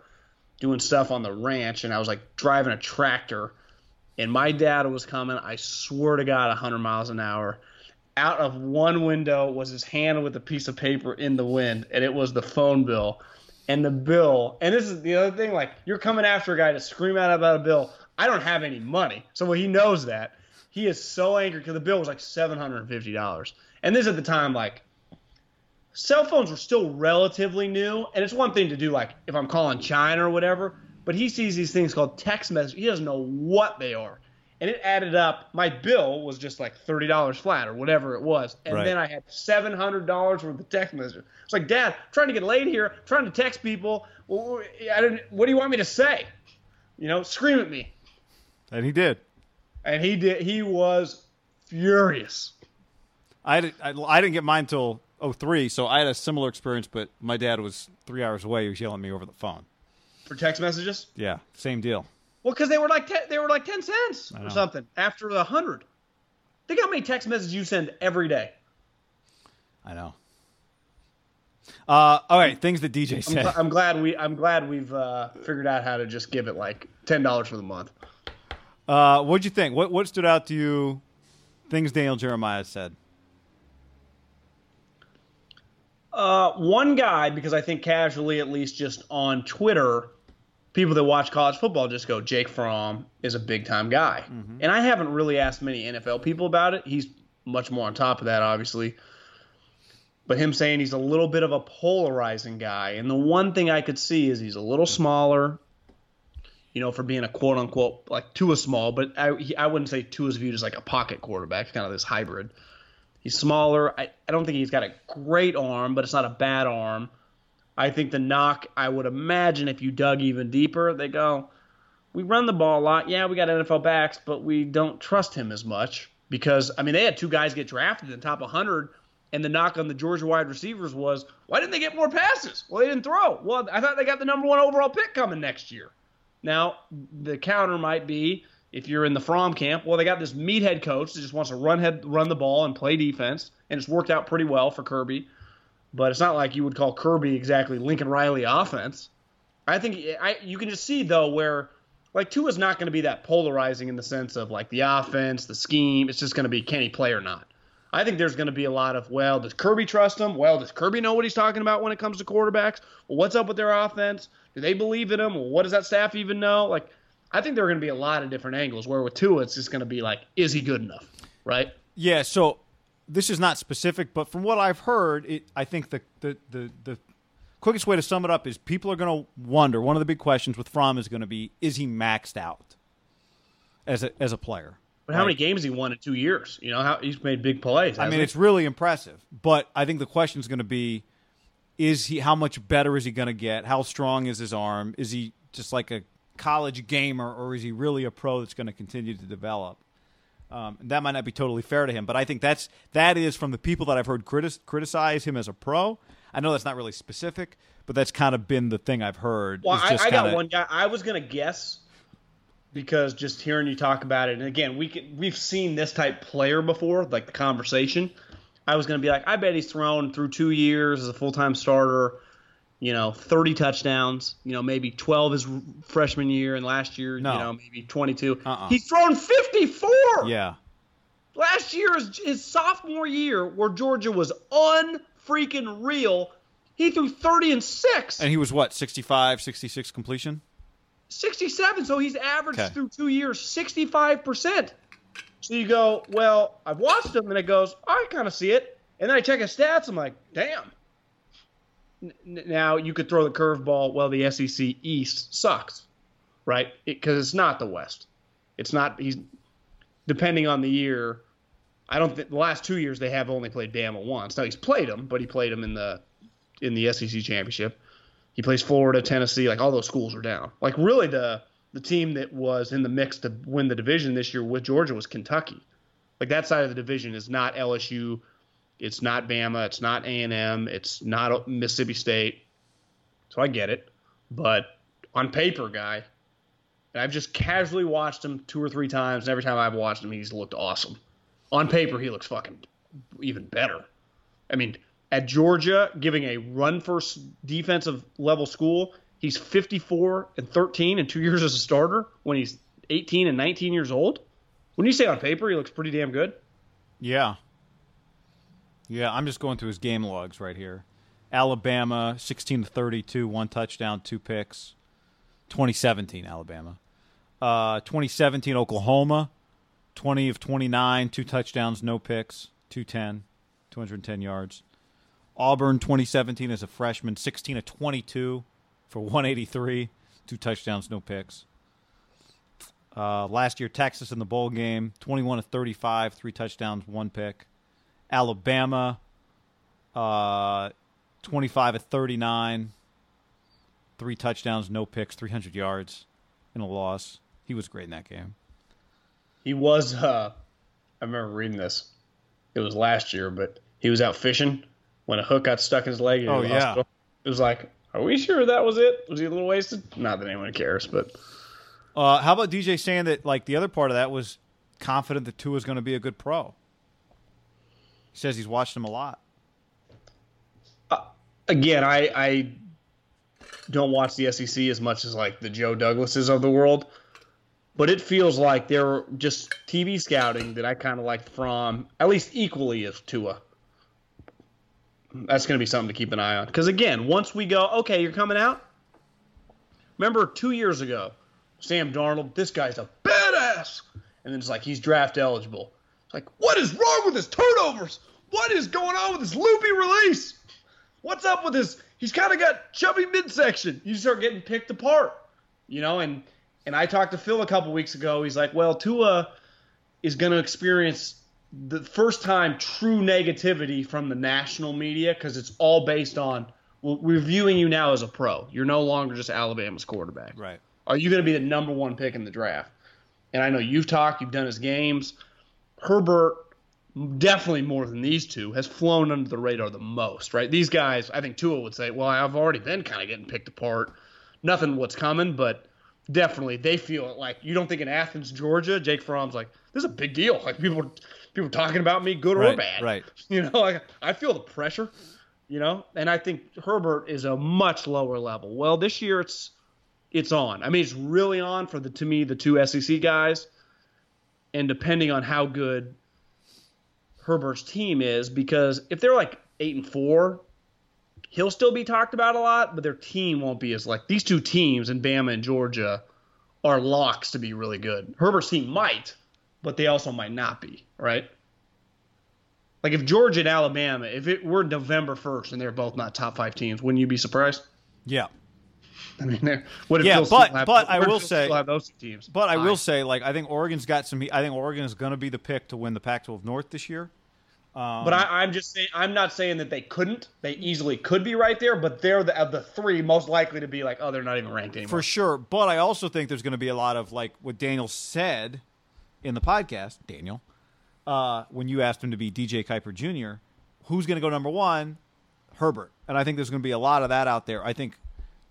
doing stuff on the ranch, and I was like driving a tractor, and my dad was coming. I swear to God, 100 miles an hour. Out of one window was his hand with a piece of paper in the wind, and it was the phone bill. And the bill, and this is the other thing, like you're coming after a guy to scream out about a bill. I don't have any money, so he knows that. He is so angry because the bill was like seven hundred and fifty dollars, and this at the time, like cell phones were still relatively new, and it's one thing to do like if I'm calling China or whatever, but he sees these things called text messages. He doesn't know what they are, and it added up. My bill was just like thirty dollars flat or whatever it was, and Right. then I had seven hundred dollars worth of text messages. It's like, Dad, I'm trying to get laid here, trying to text people. Well, I didn't. What do you want me to say? You know, scream at me. And he did. And he did. He was furious. I, did, I, I didn't get mine till 03, so I had a similar experience, but my dad was three hours away. He was yelling at me over the phone. for text messages. Yeah, same deal. Well, because they were like te- they were like ten cents or something after the hundred. Think how many text messages you send every day. I know. Uh, all right, things that DJ I'm, said. gl- I'm glad we I'm glad we've uh, figured out how to just give it like ten dollars for the month. Uh, what'd you think? What what stood out to you? Things Daniel Jeremiah said. Uh, one guy, because I think casually, at least just on Twitter, people that watch college football just go, Jake Fromm is a big time guy. Mm-hmm. And I haven't really asked many NFL people about it. He's much more on top of that, obviously. But him saying he's a little bit of a polarizing guy. And the one thing I could see is he's a little smaller, you know, for being a quote unquote, like Tua small, but I, he, I wouldn't say Tua's viewed as like a pocket quarterback, kind of this hybrid. He's smaller. I, I don't think he's got a great arm, but it's not a bad arm. I think the knock, I would imagine if you dug even deeper, they go, we run the ball a lot. Yeah, we got NFL backs, but we don't trust him as much because, I mean, they had two guys get drafted in the top 100, and the knock on the Georgia wide receivers was, why didn't they get more passes? Well, they didn't throw. Well, I thought they got the number one overall pick coming next year. Now, the counter might be if you're in the Fromm camp, well, they got this meathead coach that just wants to run head, run the ball and play defense, and it's worked out pretty well for Kirby. But it's not like you would call Kirby exactly Lincoln Riley offense. I think I, you can just see though where like Tua's not going to be that polarizing in the sense of like the offense, the scheme. It's just going to be can he play or not. I think there's going to be a lot of well, does Kirby trust him? Well, does Kirby know what he's talking about when it comes to quarterbacks? Well, what's up with their offense? Do they believe in him? What does that staff even know? Like, I think there are going to be a lot of different angles. Where with Tua, it's just going to be like, is he good enough? Right? Yeah, so this is not specific, but from what I've heard, it, I think the, the, the, the quickest way to sum it up is people are going to wonder. One of the big questions with Fromm is going to be: Is he maxed out as a as a player? But how Right. many games he won in two years? You know, how he's made big plays. I mean, he? it's really impressive. But I think the question is going to be: Is he? How much better is he going to get? How strong is his arm? Is he just like a college gamer, or is he really a pro that's going to continue to develop? Um, that might not be totally fair to him, but I think that's that is from the people that I've heard critis- criticize him as a pro. I know that's not really specific, but that's kind of been the thing I've heard. Well, I, I got kinda- one guy. I was gonna guess because just hearing you talk about it, and again, we can, we've seen this type player before, like the conversation. I was going to be like, I bet he's thrown through two years as a full time starter, you know, 30 touchdowns, you know, maybe 12 his freshman year, and last year, No. you know, maybe 22. Uh-uh. He's thrown 54. Yeah. Last year, his, his sophomore year, where Georgia was unfreaking real, he threw 30 and 6. And he was what, 65, 66 completion? 67. So he's averaged Okay. through two years 65%. So you go, well, I've watched him, and it goes, oh, I kind of see it. And then I check his stats. I'm like, damn. Now you could throw the curveball. Well, the SEC East sucks, right? Because it's not the West. It's not. He's depending on the year. I don't think the last two years they have only played Bama once. Now he's played them, but he played them in the in the SEC championship. He plays Florida, Tennessee, like all those schools are down. Like really the the team that was in the mix to win the division this year with Georgia was Kentucky. Like that side of the division is not LSU, it's not Bama, it's not A&M, it's not Mississippi State. So I get it, but on paper, guy, and I've just casually watched him two or three times, and every time I've watched him, he's looked awesome. On paper, he looks fucking even better. I mean, at Georgia, giving a run first defensive level school, he's 54 and 13 in two years as a starter when he's 18 and 19 years old. When you say on paper, he looks pretty damn good. Yeah. Yeah, I'm just going through his game logs right here. Alabama, 16 to 32, one touchdown, two picks. 2017, Alabama. Uh, 2017, Oklahoma, 20 of 29, two touchdowns, no picks, 210, 210 yards. Auburn, 2017, as a freshman, 16 of 22 for 183, two touchdowns, no picks. Uh, last year, Texas in the bowl game, 21 of 35, three touchdowns, one pick. Alabama, uh, 25 of 39, three touchdowns, no picks, 300 yards in a loss. He was great in that game. He was, uh, I remember reading this. It was last year, but he was out fishing when a hook got stuck in his leg. in Oh, the yeah. hospital. It was like, are we sure that was it? Was he a little wasted? Not that anyone cares, but Uh, how about DJ saying that, like, the other part of that was confident that Tua's going to be a good pro? He says he's watched him a lot. Uh, again, I, I don't watch the SEC as much as like the Joe Douglases of the world, but it feels like they're just TV scouting that I kind of like Fromm at least equally as Tua. That's going to be something to keep an eye on because again, once we go, okay, you're coming out. Remember two years ago, Sam Darnold, this guy's a badass, and then it's like he's draft eligible. Like, what is wrong with his turnovers? What is going on with his loopy release? What's up with his? He's kind of got chubby midsection. You start getting picked apart, you know. And and I talked to Phil a couple weeks ago. He's like, well, Tua is going to experience the first time true negativity from the national media because it's all based on well, we're viewing you now as a pro. You're no longer just Alabama's quarterback. Right. Are you going to be the number one pick in the draft? And I know you've talked, you've done his games. Herbert, definitely more than these two, has flown under the radar the most, right? These guys, I think Tua would say, well, I've already been kind of getting picked apart. Nothing what's coming, but definitely they feel it like you don't think in Athens, Georgia, Jake Fromm's like, this is a big deal. Like people people talking about me, good or bad. right. You know, like I feel the pressure, you know, and I think Herbert is a much lower level. Well, this year it's it's on. I mean, it's really on for the to me the two SEC guys, and depending on how good Herbert's team is, because if they're like eight and four, he'll still be talked about a lot, but their team won't be as like these two teams in Bama and Georgia are locks to be really good. Herbert's team might, but they also might not be, right? Like if Georgia and Alabama, if it were November first and they're both not top five teams, wouldn't you be surprised? Yeah. I mean, they're- what if Yeah, Phil still but- have- but I will say- those teams. But I will say, like, I think Oregon's got some. I think Oregon is going to be the pick to win the Pac-12 North this year. Um, But I, I'm just saying, I'm not saying that they couldn't. They easily could be right there, but they're the, of the three most likely to be like, oh, they're not even ranked anymore. for sure. But I also think there's going to be a lot of like what Daniel said in the podcast. Daniel, uh, when you asked him to be DJ Kiper Jr., who's going to go number one? Herbert, and I think there's going to be a lot of that out there. I think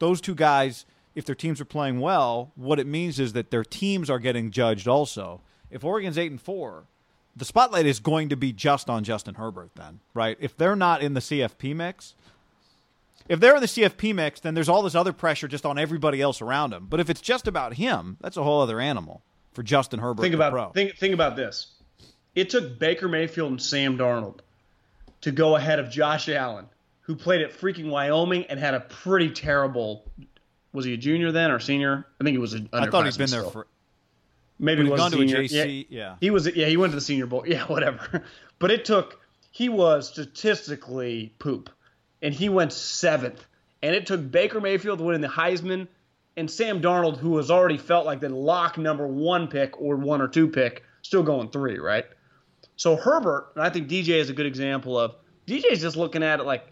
those two guys, if their teams are playing well, what it means is that their teams are getting judged also. If Oregon's eight and four, the spotlight is going to be just on Justin Herbert then, right? If they're not in the CFP mix, if they're in the CFP mix, then there's all this other pressure just on everybody else around him. But if it's just about him, that's a whole other animal for Justin Herbert. Think about think think about this. It took Baker Mayfield and Sam Darnold to go ahead of Josh Allen, who played at freaking Wyoming and had a pretty terrible. Was he a junior then or senior? I think he was. A I thought he'd been underclassman there still. for. maybe he was gone to a senior. JC, yeah. he was. Yeah, he went to the Senior Bowl. Yeah, whatever. But it took. He was statistically poop, and he went seventh. And it took Baker Mayfield winning the Heisman, and Sam Darnold, who has already felt like the lock number one pick or one or two pick, still going three, right? So Herbert, and I think DJ is a good example of DJ's just looking at it like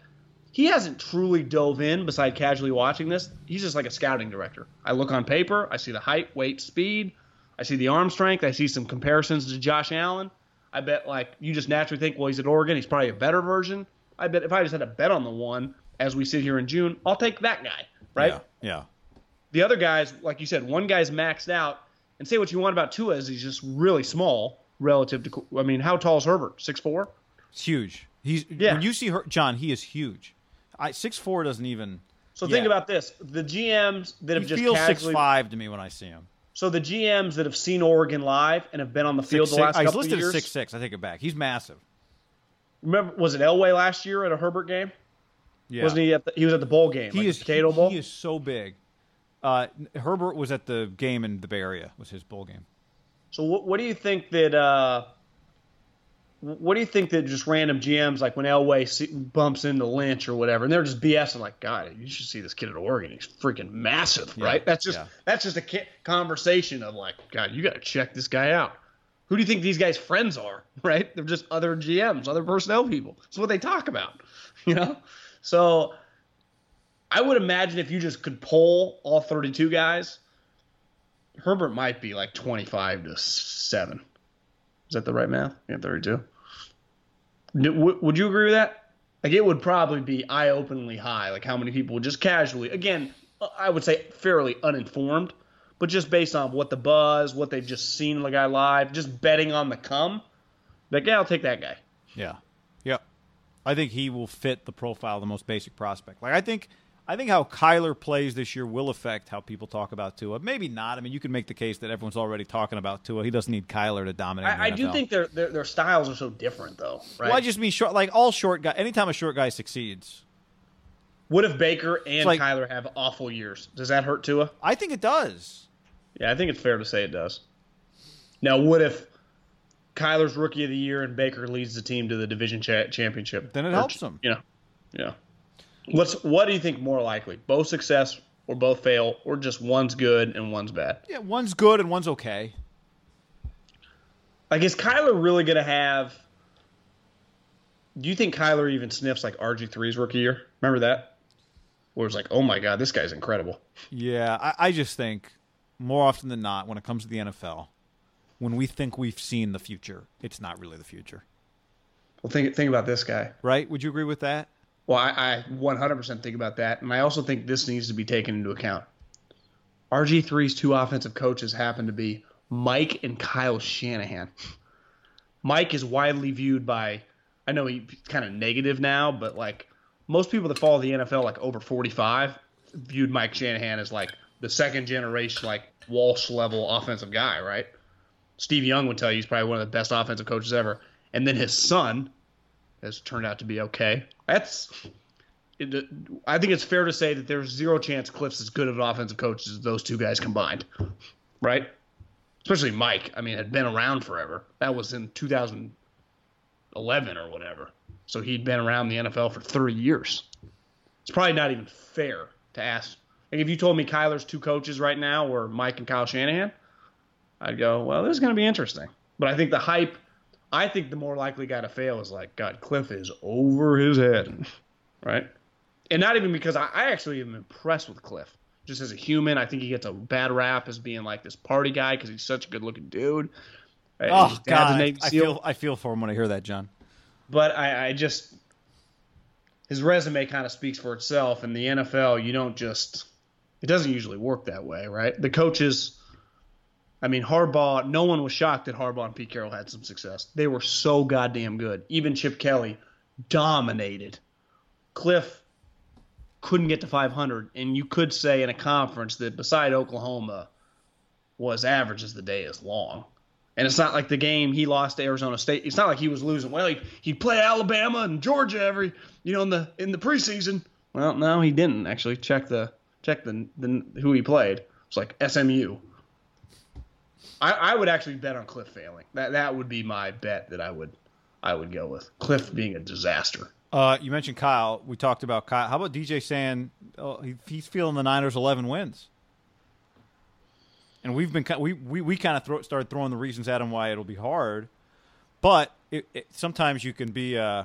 he hasn't truly dove in beside casually watching this. He's just like a scouting director. I look on paper, I see the height, weight, speed, I see the arm strength, I see some comparisons to Josh Allen. I bet like you just naturally think, well, he's at Oregon, he's probably a better version. I bet if I just had a bet on the one as we sit here in June, I'll take that guy, right? Yeah, yeah. The other guys, like you said, one guy's maxed out. And say what you want about Tua is he's just really small relative to. I mean, how tall is Herbert? Six four. It's huge. He's Yeah. when you see her, John, he is huge. I six four doesn't even. So think Yeah. about this: the GMs that have He just feels six five to me when I see him. So the GMs that have seen Oregon live and have been on the field Six, the last I couple listed of years. six six. I take it back. He's massive. Remember, was it Elway last year at a Herbert game? Yeah. Wasn't he? At the, he was at the bowl game. He like is Potato he, Bowl. He is so big. Uh, Herbert was at the game in the Bay Area. Was his bowl game? So what, what do you think that? Uh, what do you think that just random GMs like when Elway see, bumps into Lynch or whatever, and they're just BSing like, God, you should see this kid at Oregon. He's freaking massive, Yeah, right? That's just yeah. that's just a conversation of like, God, you got to check this guy out. Who do you think these guys' friends are? Right? They're just other GMs, other personnel people. That's what they talk about, you know. So I would imagine if you just could poll all 32 guys, Herbert might be like 25 to 7. Is that the right math? Yeah, 32. N- w- Would you agree with that? Like it would probably be eye-openingly high. Like how many people would just casually, again, I would say fairly uninformed, but just based on what the buzz, what they've just seen the guy live, just betting on the come. Like, yeah, I'll take that guy. Yeah. Yeah. I think he will fit the profile of the most basic prospect. Like I think I think how Kyler plays this year will affect how people talk about Tua. Maybe not. I mean, you can make the case that everyone's already talking about Tua. He doesn't need Kyler to dominate. I, I do think their, their their styles are so different, though. Right? Well, I just mean short. Like all short guy. Anytime a short guy succeeds, what if Baker and like- Kyler have awful years? Does that hurt Tua? I think it does. Yeah, I think it's fair to say it does. Now, what if Kyler's rookie of the year and Baker leads the team to the division cha- championship? Then it Or helps them. You know, yeah. What's what do you think more likely? Both success or both fail, or just one's good and one's bad? Yeah, one's good and one's okay. Like, is Kyler really going to have? Do you think Kyler even sniffs like RG 3s rookie year? Remember that? Where it's like, oh my god, this guy's incredible. Yeah, I, I just think more often than not, when it comes to the NFL, when we think we've seen the future, it's not really the future, Well, think think about this guy. right? Would you agree with that? Well, I, I 100% think about that, and I also think this needs to be taken into account. RG3's two offensive coaches happen to be Mike and Kyle Shanahan. Mike is widely viewed by, I know he's kind of negative now, but like most people that follow the NFL, like over 45, viewed Mike Shanahan as like the second generation, like Walsh level offensive guy, right? Steve Young would tell you he's probably one of the best offensive coaches ever. And then his son has turned out to be okay. That's. I think it's fair to say that there's zero chance Kliff's as good of an offensive coach as those two guys combined, right? Especially Mike. I mean, had been around forever. That was in 2011 or whatever. So he'd been around the NFL for three years. It's probably not even fair to ask. Like if you told me Kyler's two coaches right now were Mike and Kyle Shanahan, I'd go, well, this is going to be interesting. But I think the hype, I think the more likely guy to fail is like, God, Kliff is over his head, right? And not even because I, I actually am impressed with Kliff. Just as a human, I think he gets a bad rap as being like this party guy because he's such a good looking dude. Oh his dad's a God, I, I feel I feel for him when I hear that, John. But I, I just his resume kind of speaks for itself. In the NFL, you don't just it doesn't usually work that way, right? The coaches I mean, Harbaugh, no one was shocked that Harbaugh and Pete Carroll had some success. They were so goddamn good. Even Chip Kelly dominated. Kliff couldn't get to 500, and you could say in a conference that beside Oklahoma was average as the day is long. And it's not like the game he lost to Arizona State. It's not like he was losing. Well, he'd, he'd play Alabama and Georgia every, you know, in the in the preseason. Well, no, he didn't actually. Check the check the, the who he played. It's like SMU. I, I would actually bet on Kliff failing. That that would be my bet that I would I would go with. Kliff being a disaster. Uh, you mentioned Kyle. We talked about Kyle. How about DJ saying oh, he, he's feeling the Niners' 11 wins? And we've been we we, we kind of throw, started throwing the reasons at him why it'll be hard, but it, it, sometimes you can be uh,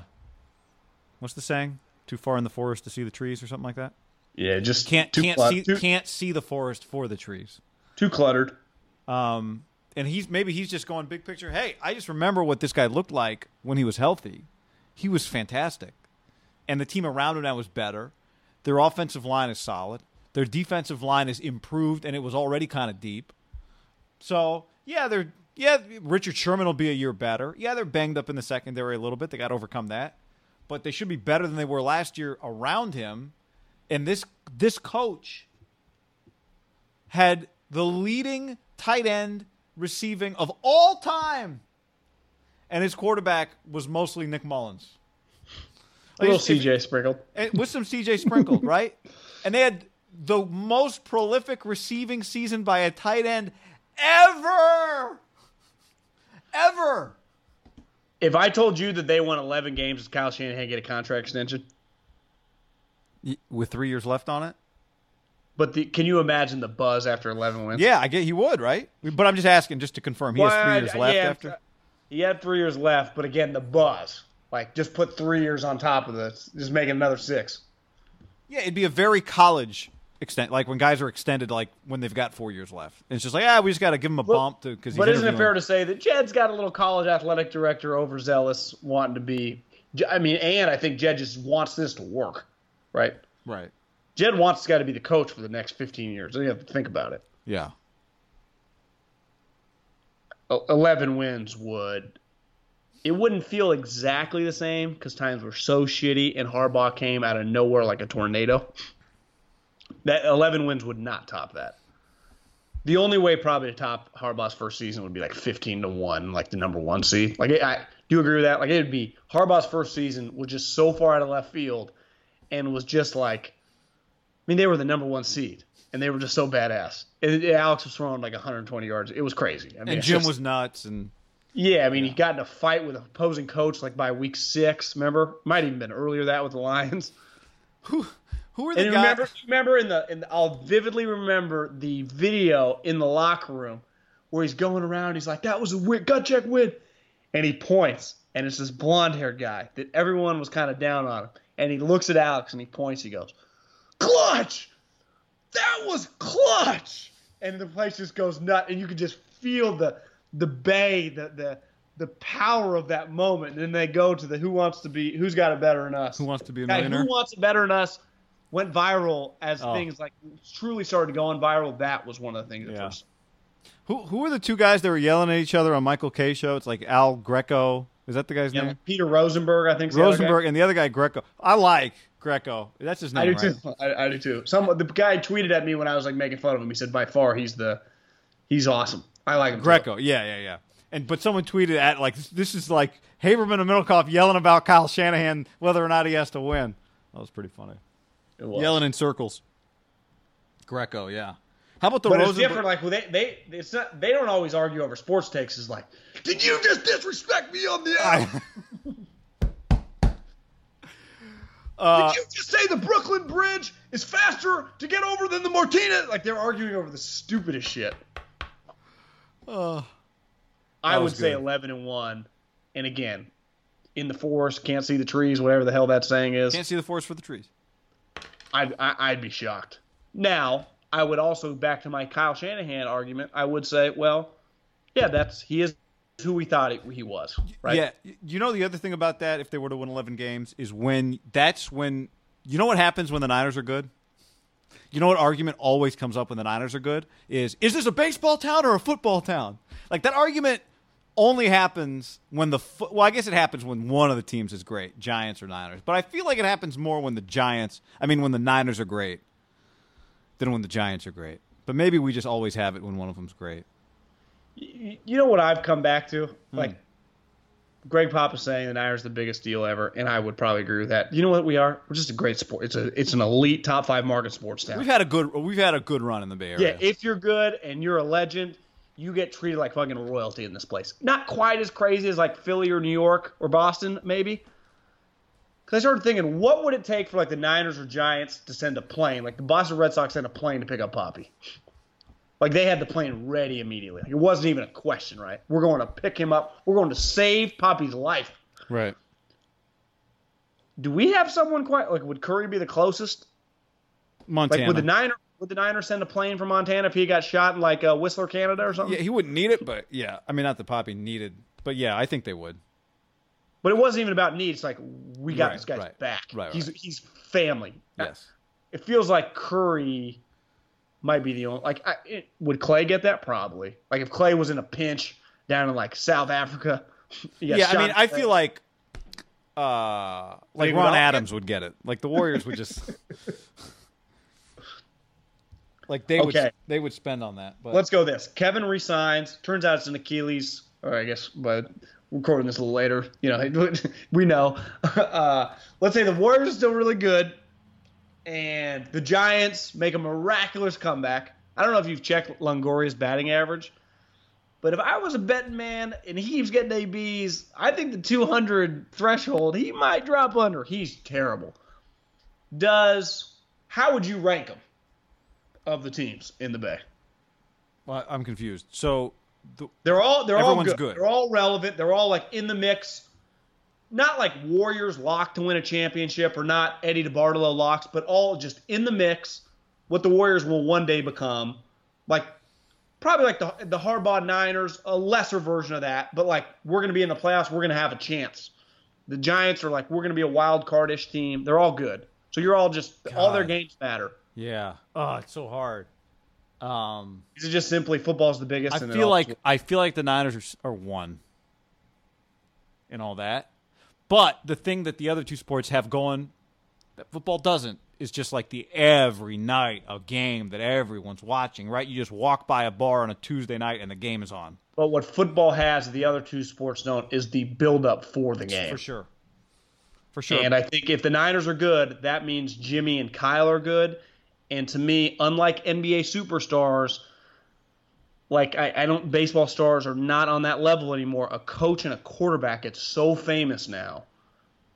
what's the saying? Too far in the forest to see the trees, or something like that. Yeah, just Can't can't clut- see too, can't see the forest for the trees. too cluttered. Um, and he's maybe he's just going big picture. Hey, I just remember what this guy looked like when he was healthy. He was fantastic, and the team around him now was better. Their offensive line is solid. Their defensive line is improved, and it was already kind of deep. So yeah, they're yeah. Richard Sherman will be a year better. Yeah, they're banged up in the secondary a little bit. They got to overcome that, but they should be better than they were last year around him. And this this coach had the leading tight end receiving of all time, and his quarterback was mostly Nick Mullens. A little if- CJ sprinkled. and with some CJ sprinkled, right? And they had the most prolific receiving season by a tight end ever. Ever. If I told you that they won 11 games, does Kyle Shanahan get a contract extension? With three years left on it? But the, can you imagine the buzz after 11 wins? Yeah, I get he would, right? But I'm just asking just to confirm. He has three years left yeah, after. He had three years left, but again, the buzz. Like, just put three years on top of this. Just make another six. Yeah, it'd be a very college extent, like when guys are extended, like when they've got four years left. And it's just like, ah, we just got to give him a bump to because. He's But isn't it fair to say that Jed's got a little college athletic director overzealous wanting to be? I mean, and I think Jed just wants this to work, right? Right. Jed wants this guy to be the coach for the next 15 years. You have to think about it. Yeah. 11 wins would. It wouldn't feel exactly the same because times were so shitty and Harbaugh came out of nowhere like a tornado. That 11 wins would not top that. The only way probably to top Harbaugh's first season would be like 15 to 1, like the number one seed. Like, I, do you agree with that? Like, it'd be Harbaugh's first season was just so far out of left field and was just like, mean, they were the number one seed and they were just so badass. And Alex was throwing like 120 yards. It was crazy. I mean, And Jim just- was nuts, and yeah, I mean, he got in a fight with an opposing coach like by week six. Remember, might even been earlier that with the Lions. who who are the And guys? remember, remember in the, in the, I'll vividly remember the video in the locker room where he's going around. He's like, "That was a win, gut check win," and he points, and it's this blonde haired guy that everyone was kind of down on him. And he looks at Alex and he points. He goes, "Clutch! That was clutch!" And the place just goes nuts, and you can just feel the the bay, the the the power of that moment. And then they go to the who wants to be, who's got it better than us? Who wants to be a millionaire? Who wants it better than us? Went viral as Oh. things like truly started going viral. That was one of the things. Yeah. first. Who who are the two guys that were yelling at each other on Michael Kay show? It's like Al Greco. Is that the guy's Yeah, name? Peter Rosenberg, I think. is the other guy. Rosenberg and the other guy Greco. I like Greco. That's his name. I do right? too. I, I do too. Some the guy tweeted at me when I was like making fun of him. He said, "By far, he's the he's awesome. I like him." too." Greco. Yeah, yeah, yeah. And but someone tweeted at like this is like Haberman and Middlekauff yelling about Kyle Shanahan whether or not he has to win. That was pretty funny. It was. Yelling in circles. Greco, yeah. How about the But it's different. Like well, they they it's not they don't always argue over sports takes. Is like, did you just disrespect me on the air? Uh, Did you just say the Brooklyn Bridge is faster to get over than the Martinez? Like they're arguing over the stupidest shit. uh, I would say good. eleven and one. And again, in the forest, can't see the trees, whatever the hell that saying is. can't see the forest for the trees. I'd, I, I'd be shocked. Now, I would also back to my Kyle Shanahan argument. I would say, well, yeah, that's he is who we thought he, was, right? Yeah, you know the other thing about that, if they were to win eleven games, is when that's when you know what happens when the Niners are good. You know what argument always comes up when the Niners are good is is this a baseball town or a football town? Like that argument only happens when the fo- well, I guess it happens when one of the teams is great, Giants or Niners. But I feel like it happens more when the Giants, I mean when the Niners are great than when the Giants are great. But maybe we just always have it when one of them's great. You you know what I've come back to? Hmm. Like Greg Pop is saying the Niners are the biggest deal ever, and I would probably agree with that. You know what we are? We're just a great sport. It's a it's an elite top five market sports town. We've had a good we've had a good run in the Bay Area. Yeah, if you're good and you're a legend, you get treated like fucking royalty in this place. Not quite as crazy as like Philly or New York or Boston, maybe. Because I started thinking, what would it take for like the Niners or Giants to send a plane? Like the Boston Red Sox sent a plane to pick up Papi. Like they had the plane ready immediately. Like, it wasn't even a question, right? We're going to pick him up. We're going to save Papi's life. right. Do we have someone quite like? Would Curry be the closest? Montana. Like would the Niner would the Niners send a plane from Montana if he got shot in like uh, Whistler, Canada, or something? yeah, he wouldn't need it, but yeah, I mean not the Poppy needed, but yeah, I think they would. But it wasn't even about need. It's like we got Right, this guy's right, back. right, he's right. he's family. Yes. It feels like Curry might be the only. Like, I, it, would Klay get that? Probably. Like if Klay was in a pinch down in like South Africa. Yeah, I mean, I feel like uh like Ron all get- Adams would get it. Like the Warriors would just like they would they would spend on that. But Let's go this. Kevin resigns. Turns out it's an Achilles. Or I guess, but recording this a little later. You know, we know. Uh, let's say the Warriors are still really good, and the Giants make a miraculous comeback. I don't know if you've checked Longoria's batting average, but if I was a betting man and he keeps getting ABs, I think the 200 threshold he might drop under. He's terrible. Does how would you rank him of the teams in the Bay? Well, I'm confused. So the, They're all they're all Everyone's good. good. They're all relevant. They're all like in the mix. Not like Warriors locked to win a championship or not Eddie DeBartolo locks, but all just in the mix. What the Warriors will one day become, like probably like the the Harbaugh Niners, a lesser version of that. But like we're gonna be in the playoffs, we're gonna have a chance. The Giants are like we're gonna be a wild card-ish team. They're all good. So you're all just all their games matter. yeah. Oh, it's so hard. Um Is it just simply football's the biggest? I and feel like I feel like the Niners are, are one and all that. But the thing that the other two sports have going that football doesn't is just like the every night a game that everyone's watching, right? You just walk by a bar on a Tuesday night and the game is on. But what football has, the other two sports don't, is the build-up for the game. For sure. For sure. And I think if the Niners are good, that means Jimmy and Kyle are good. And to me, unlike NBA superstars, like I, I don't baseball stars are not on that level anymore. A coach and a quarterback it's so famous now.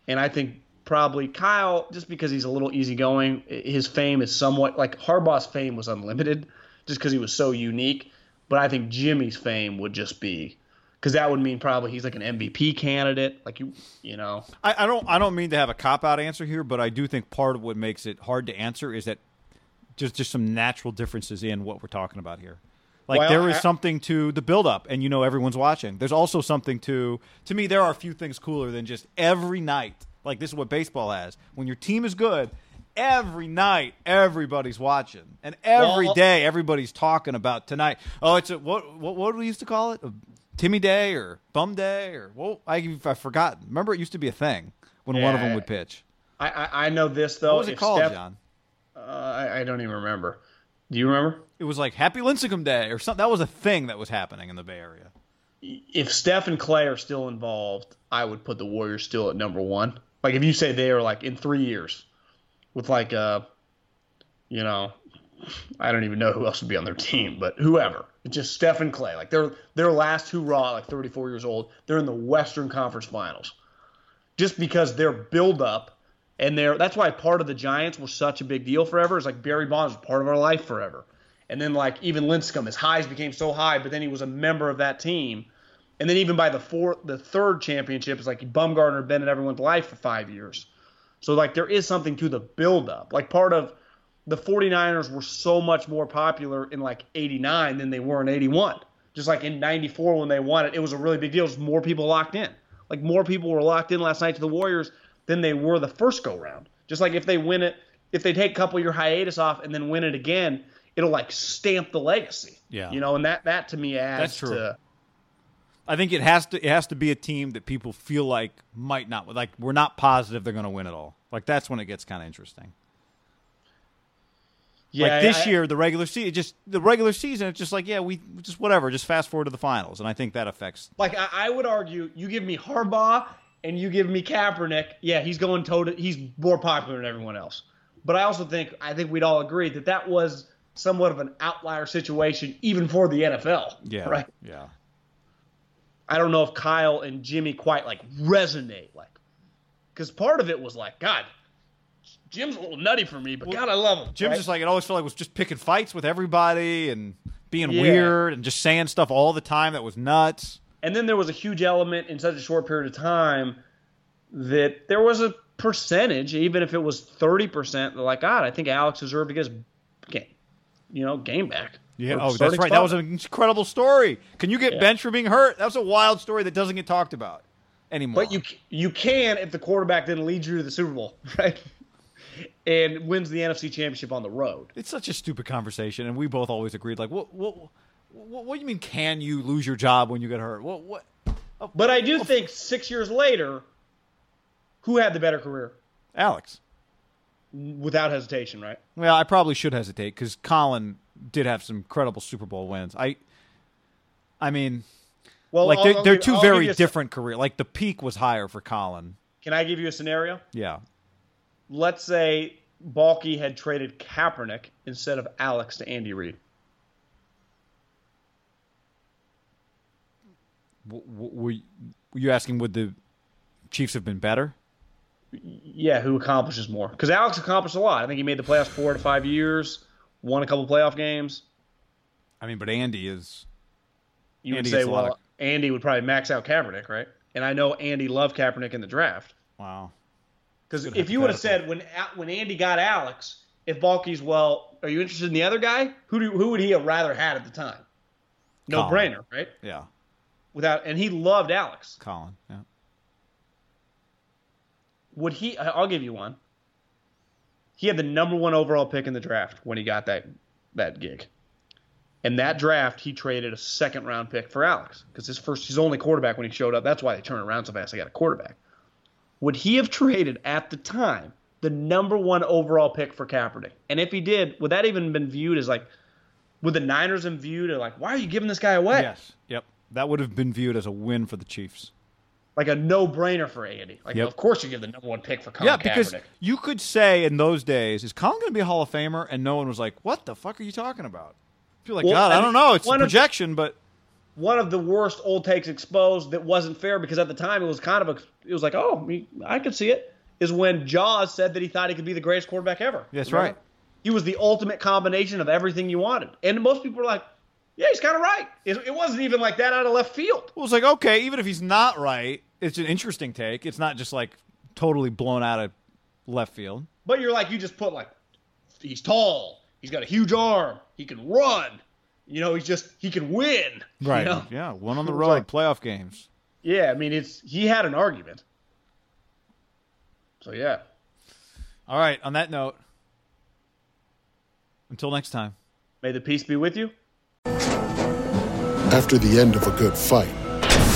And I think probably Kyle, just because he's a little easygoing, his fame is somewhat like Harbaugh's fame was unlimited just because he was so unique. But I think Jimmy's fame would just be because that would mean probably he's like an MVP candidate. Like you, you know, I, I don't I don't mean to have a cop out answer here, but I do think part of what makes it hard to answer is that just just some natural differences in what we're talking about here. Like Well, there is I- something to the build up and you know everyone's watching. There's also something to to me there are a few things cooler than just every night. Like this is what baseball has. When your team is good, every night everybody's watching. And every Well- day everybody's talking about tonight. Oh, it's a what what what do we used to call it? A Timmy Day or Bum Day or well I I've forgotten. Remember it used to be a thing when one of them would pitch. I, I, I know this though. What was it If called, Steph- John? Uh, I, I don't even remember. Do you remember? It was like Happy Lincecum Day or something. That was a thing that was happening in the Bay Area. If Steph and Klay are still involved, I would put the Warriors still at number one. Like if you say they are like in three years, with like uh, you know, I don't even know who else would be on their team, but whoever. It's just Steph and Klay. Like they're their last raw, like 34 years old. They're in the Western Conference Finals, just because their build up and they're that's why part of the Giants was such a big deal forever. Is like Barry Bonds was part of our life forever, and then like even Lincecum, his highs became so high, but then he was a member of that team, and then even by the fourth, the third championship, it's like Bumgarner had been in everyone's life for five years. So like there is something to the build up. Like part of the 49ers were so much more popular in like 89 than they were in 81. Just like in 94 when they won it, it was a really big deal. Just more people locked in. Like more people were locked in last night to the Warriors than they were the first go round. Just like if they win it if they take a couple year hiatus off and then win it again, it'll like stamp the legacy. Yeah. You know, and that that to me adds That's true. to I think it has to it has to be a team that people feel like might not like we're not positive they're going to win it all. Like that's when it gets kind of interesting. yeah, like this I- year, the regular season, just the regular season, it's just like yeah, we just whatever, just fast forward to the finals, and I think that affects. Like I, I would argue, you give me Harbaugh and you give me Kaepernick. Yeah, he's going toe to. He's more popular than everyone else. But I also think I think we'd all agree that that was somewhat of an outlier situation, even for the NFL. Yeah, Right. Yeah, I don't know if Kyle and Jimmy quite like resonate, like, because part of it was like, God, Jim's a little nutty for me, but God, I love him. Jim's right? just like it always felt like was just picking fights with everybody and being Yeah. weird and just saying stuff all the time that was nuts. And then there was a huge element in such a short period of time that there was a percentage, even if it was 30%, like, God, I think Alex deserved to get you know, game back. Yeah. Oh, that's starting right. That was an incredible story. Can you get Yeah. benched for being hurt? That was a wild story that doesn't get talked about anymore. But you you can if the quarterback then leads you to the Super Bowl, right? And wins the NFC Championship on the road. it's such a stupid conversation, and we both always agreed. Like, what, what, what, what do you mean? Can you lose your job when you get hurt? What, what? But I do oh, think six years later, who had the better career? Alex. Without hesitation, right? Well, I probably should hesitate because Colin did have some incredible Super Bowl wins. I, I mean, Well, like I'll- they're, I'll they're give- 2 I'll very you a s- different career. Like the peak was higher for Colin. Can I give you a scenario? Yeah. Let's say Baalke had traded Kaepernick instead of Alex to Andy Reid. W- w- were you asking would the Chiefs have been better? Yeah, who accomplishes more? Because Alex accomplished a lot. I think he made the playoffs four to five years, won a couple playoff games. I mean, but Andy is. You Andy would say, gets a lot well, of- Andy would probably max out Kaepernick, right? And I know Andy loved Kaepernick in the draft. Wow. Because if you would have said when when Andy got Alex, if Baalke's well, are you interested in the other guy? Who do who would he have rather had at the time? No Colin. brainer, right? Yeah. Without and he loved Alex. Colin. Yeah. Would he? I'll give you one. He had the number one overall pick in the draft when he got that that gig. And that draft, he traded a second round pick for Alex because his first, his only quarterback when he showed up. That's why they turned around so fast. They got a quarterback. Would he have traded at the time the number one overall pick for Kaepernick? And if he did, would that even been viewed as like, would the Niners have viewed it like, why are you giving this guy away? Yes. Yep. That would have been viewed as a win for the Chiefs. Like a no brainer for Andy. Like, Yep. of course you give the number one pick for Colin Yeah, because Kaepernick. you could say in those days, is Colin going to be a Hall of Famer? And no one was like, what the fuck are you talking about? People like, Well, God, I don't know. It's a projection, but one of the worst old takes exposed that wasn't fair because at the time it was kind of a it was like oh I could see it is when Jaws said that he thought he could be the greatest quarterback ever. That's Remember? right. He was the ultimate combination of everything you wanted, and most people were like, yeah, he's kind of right. It, it wasn't even like that out of left field. well, it's like, okay, even if he's not right, it's an interesting take. It's not just like totally blown out of left field. But you're like you just put like he's tall, he's got a huge arm, he can run. You know, he's just he can win. you know? Yeah. One on the It road, like- playoff games. Yeah, I mean it's he had an argument. So yeah. All right. On that note, until next time. May the peace be with you. After the end of a good fight,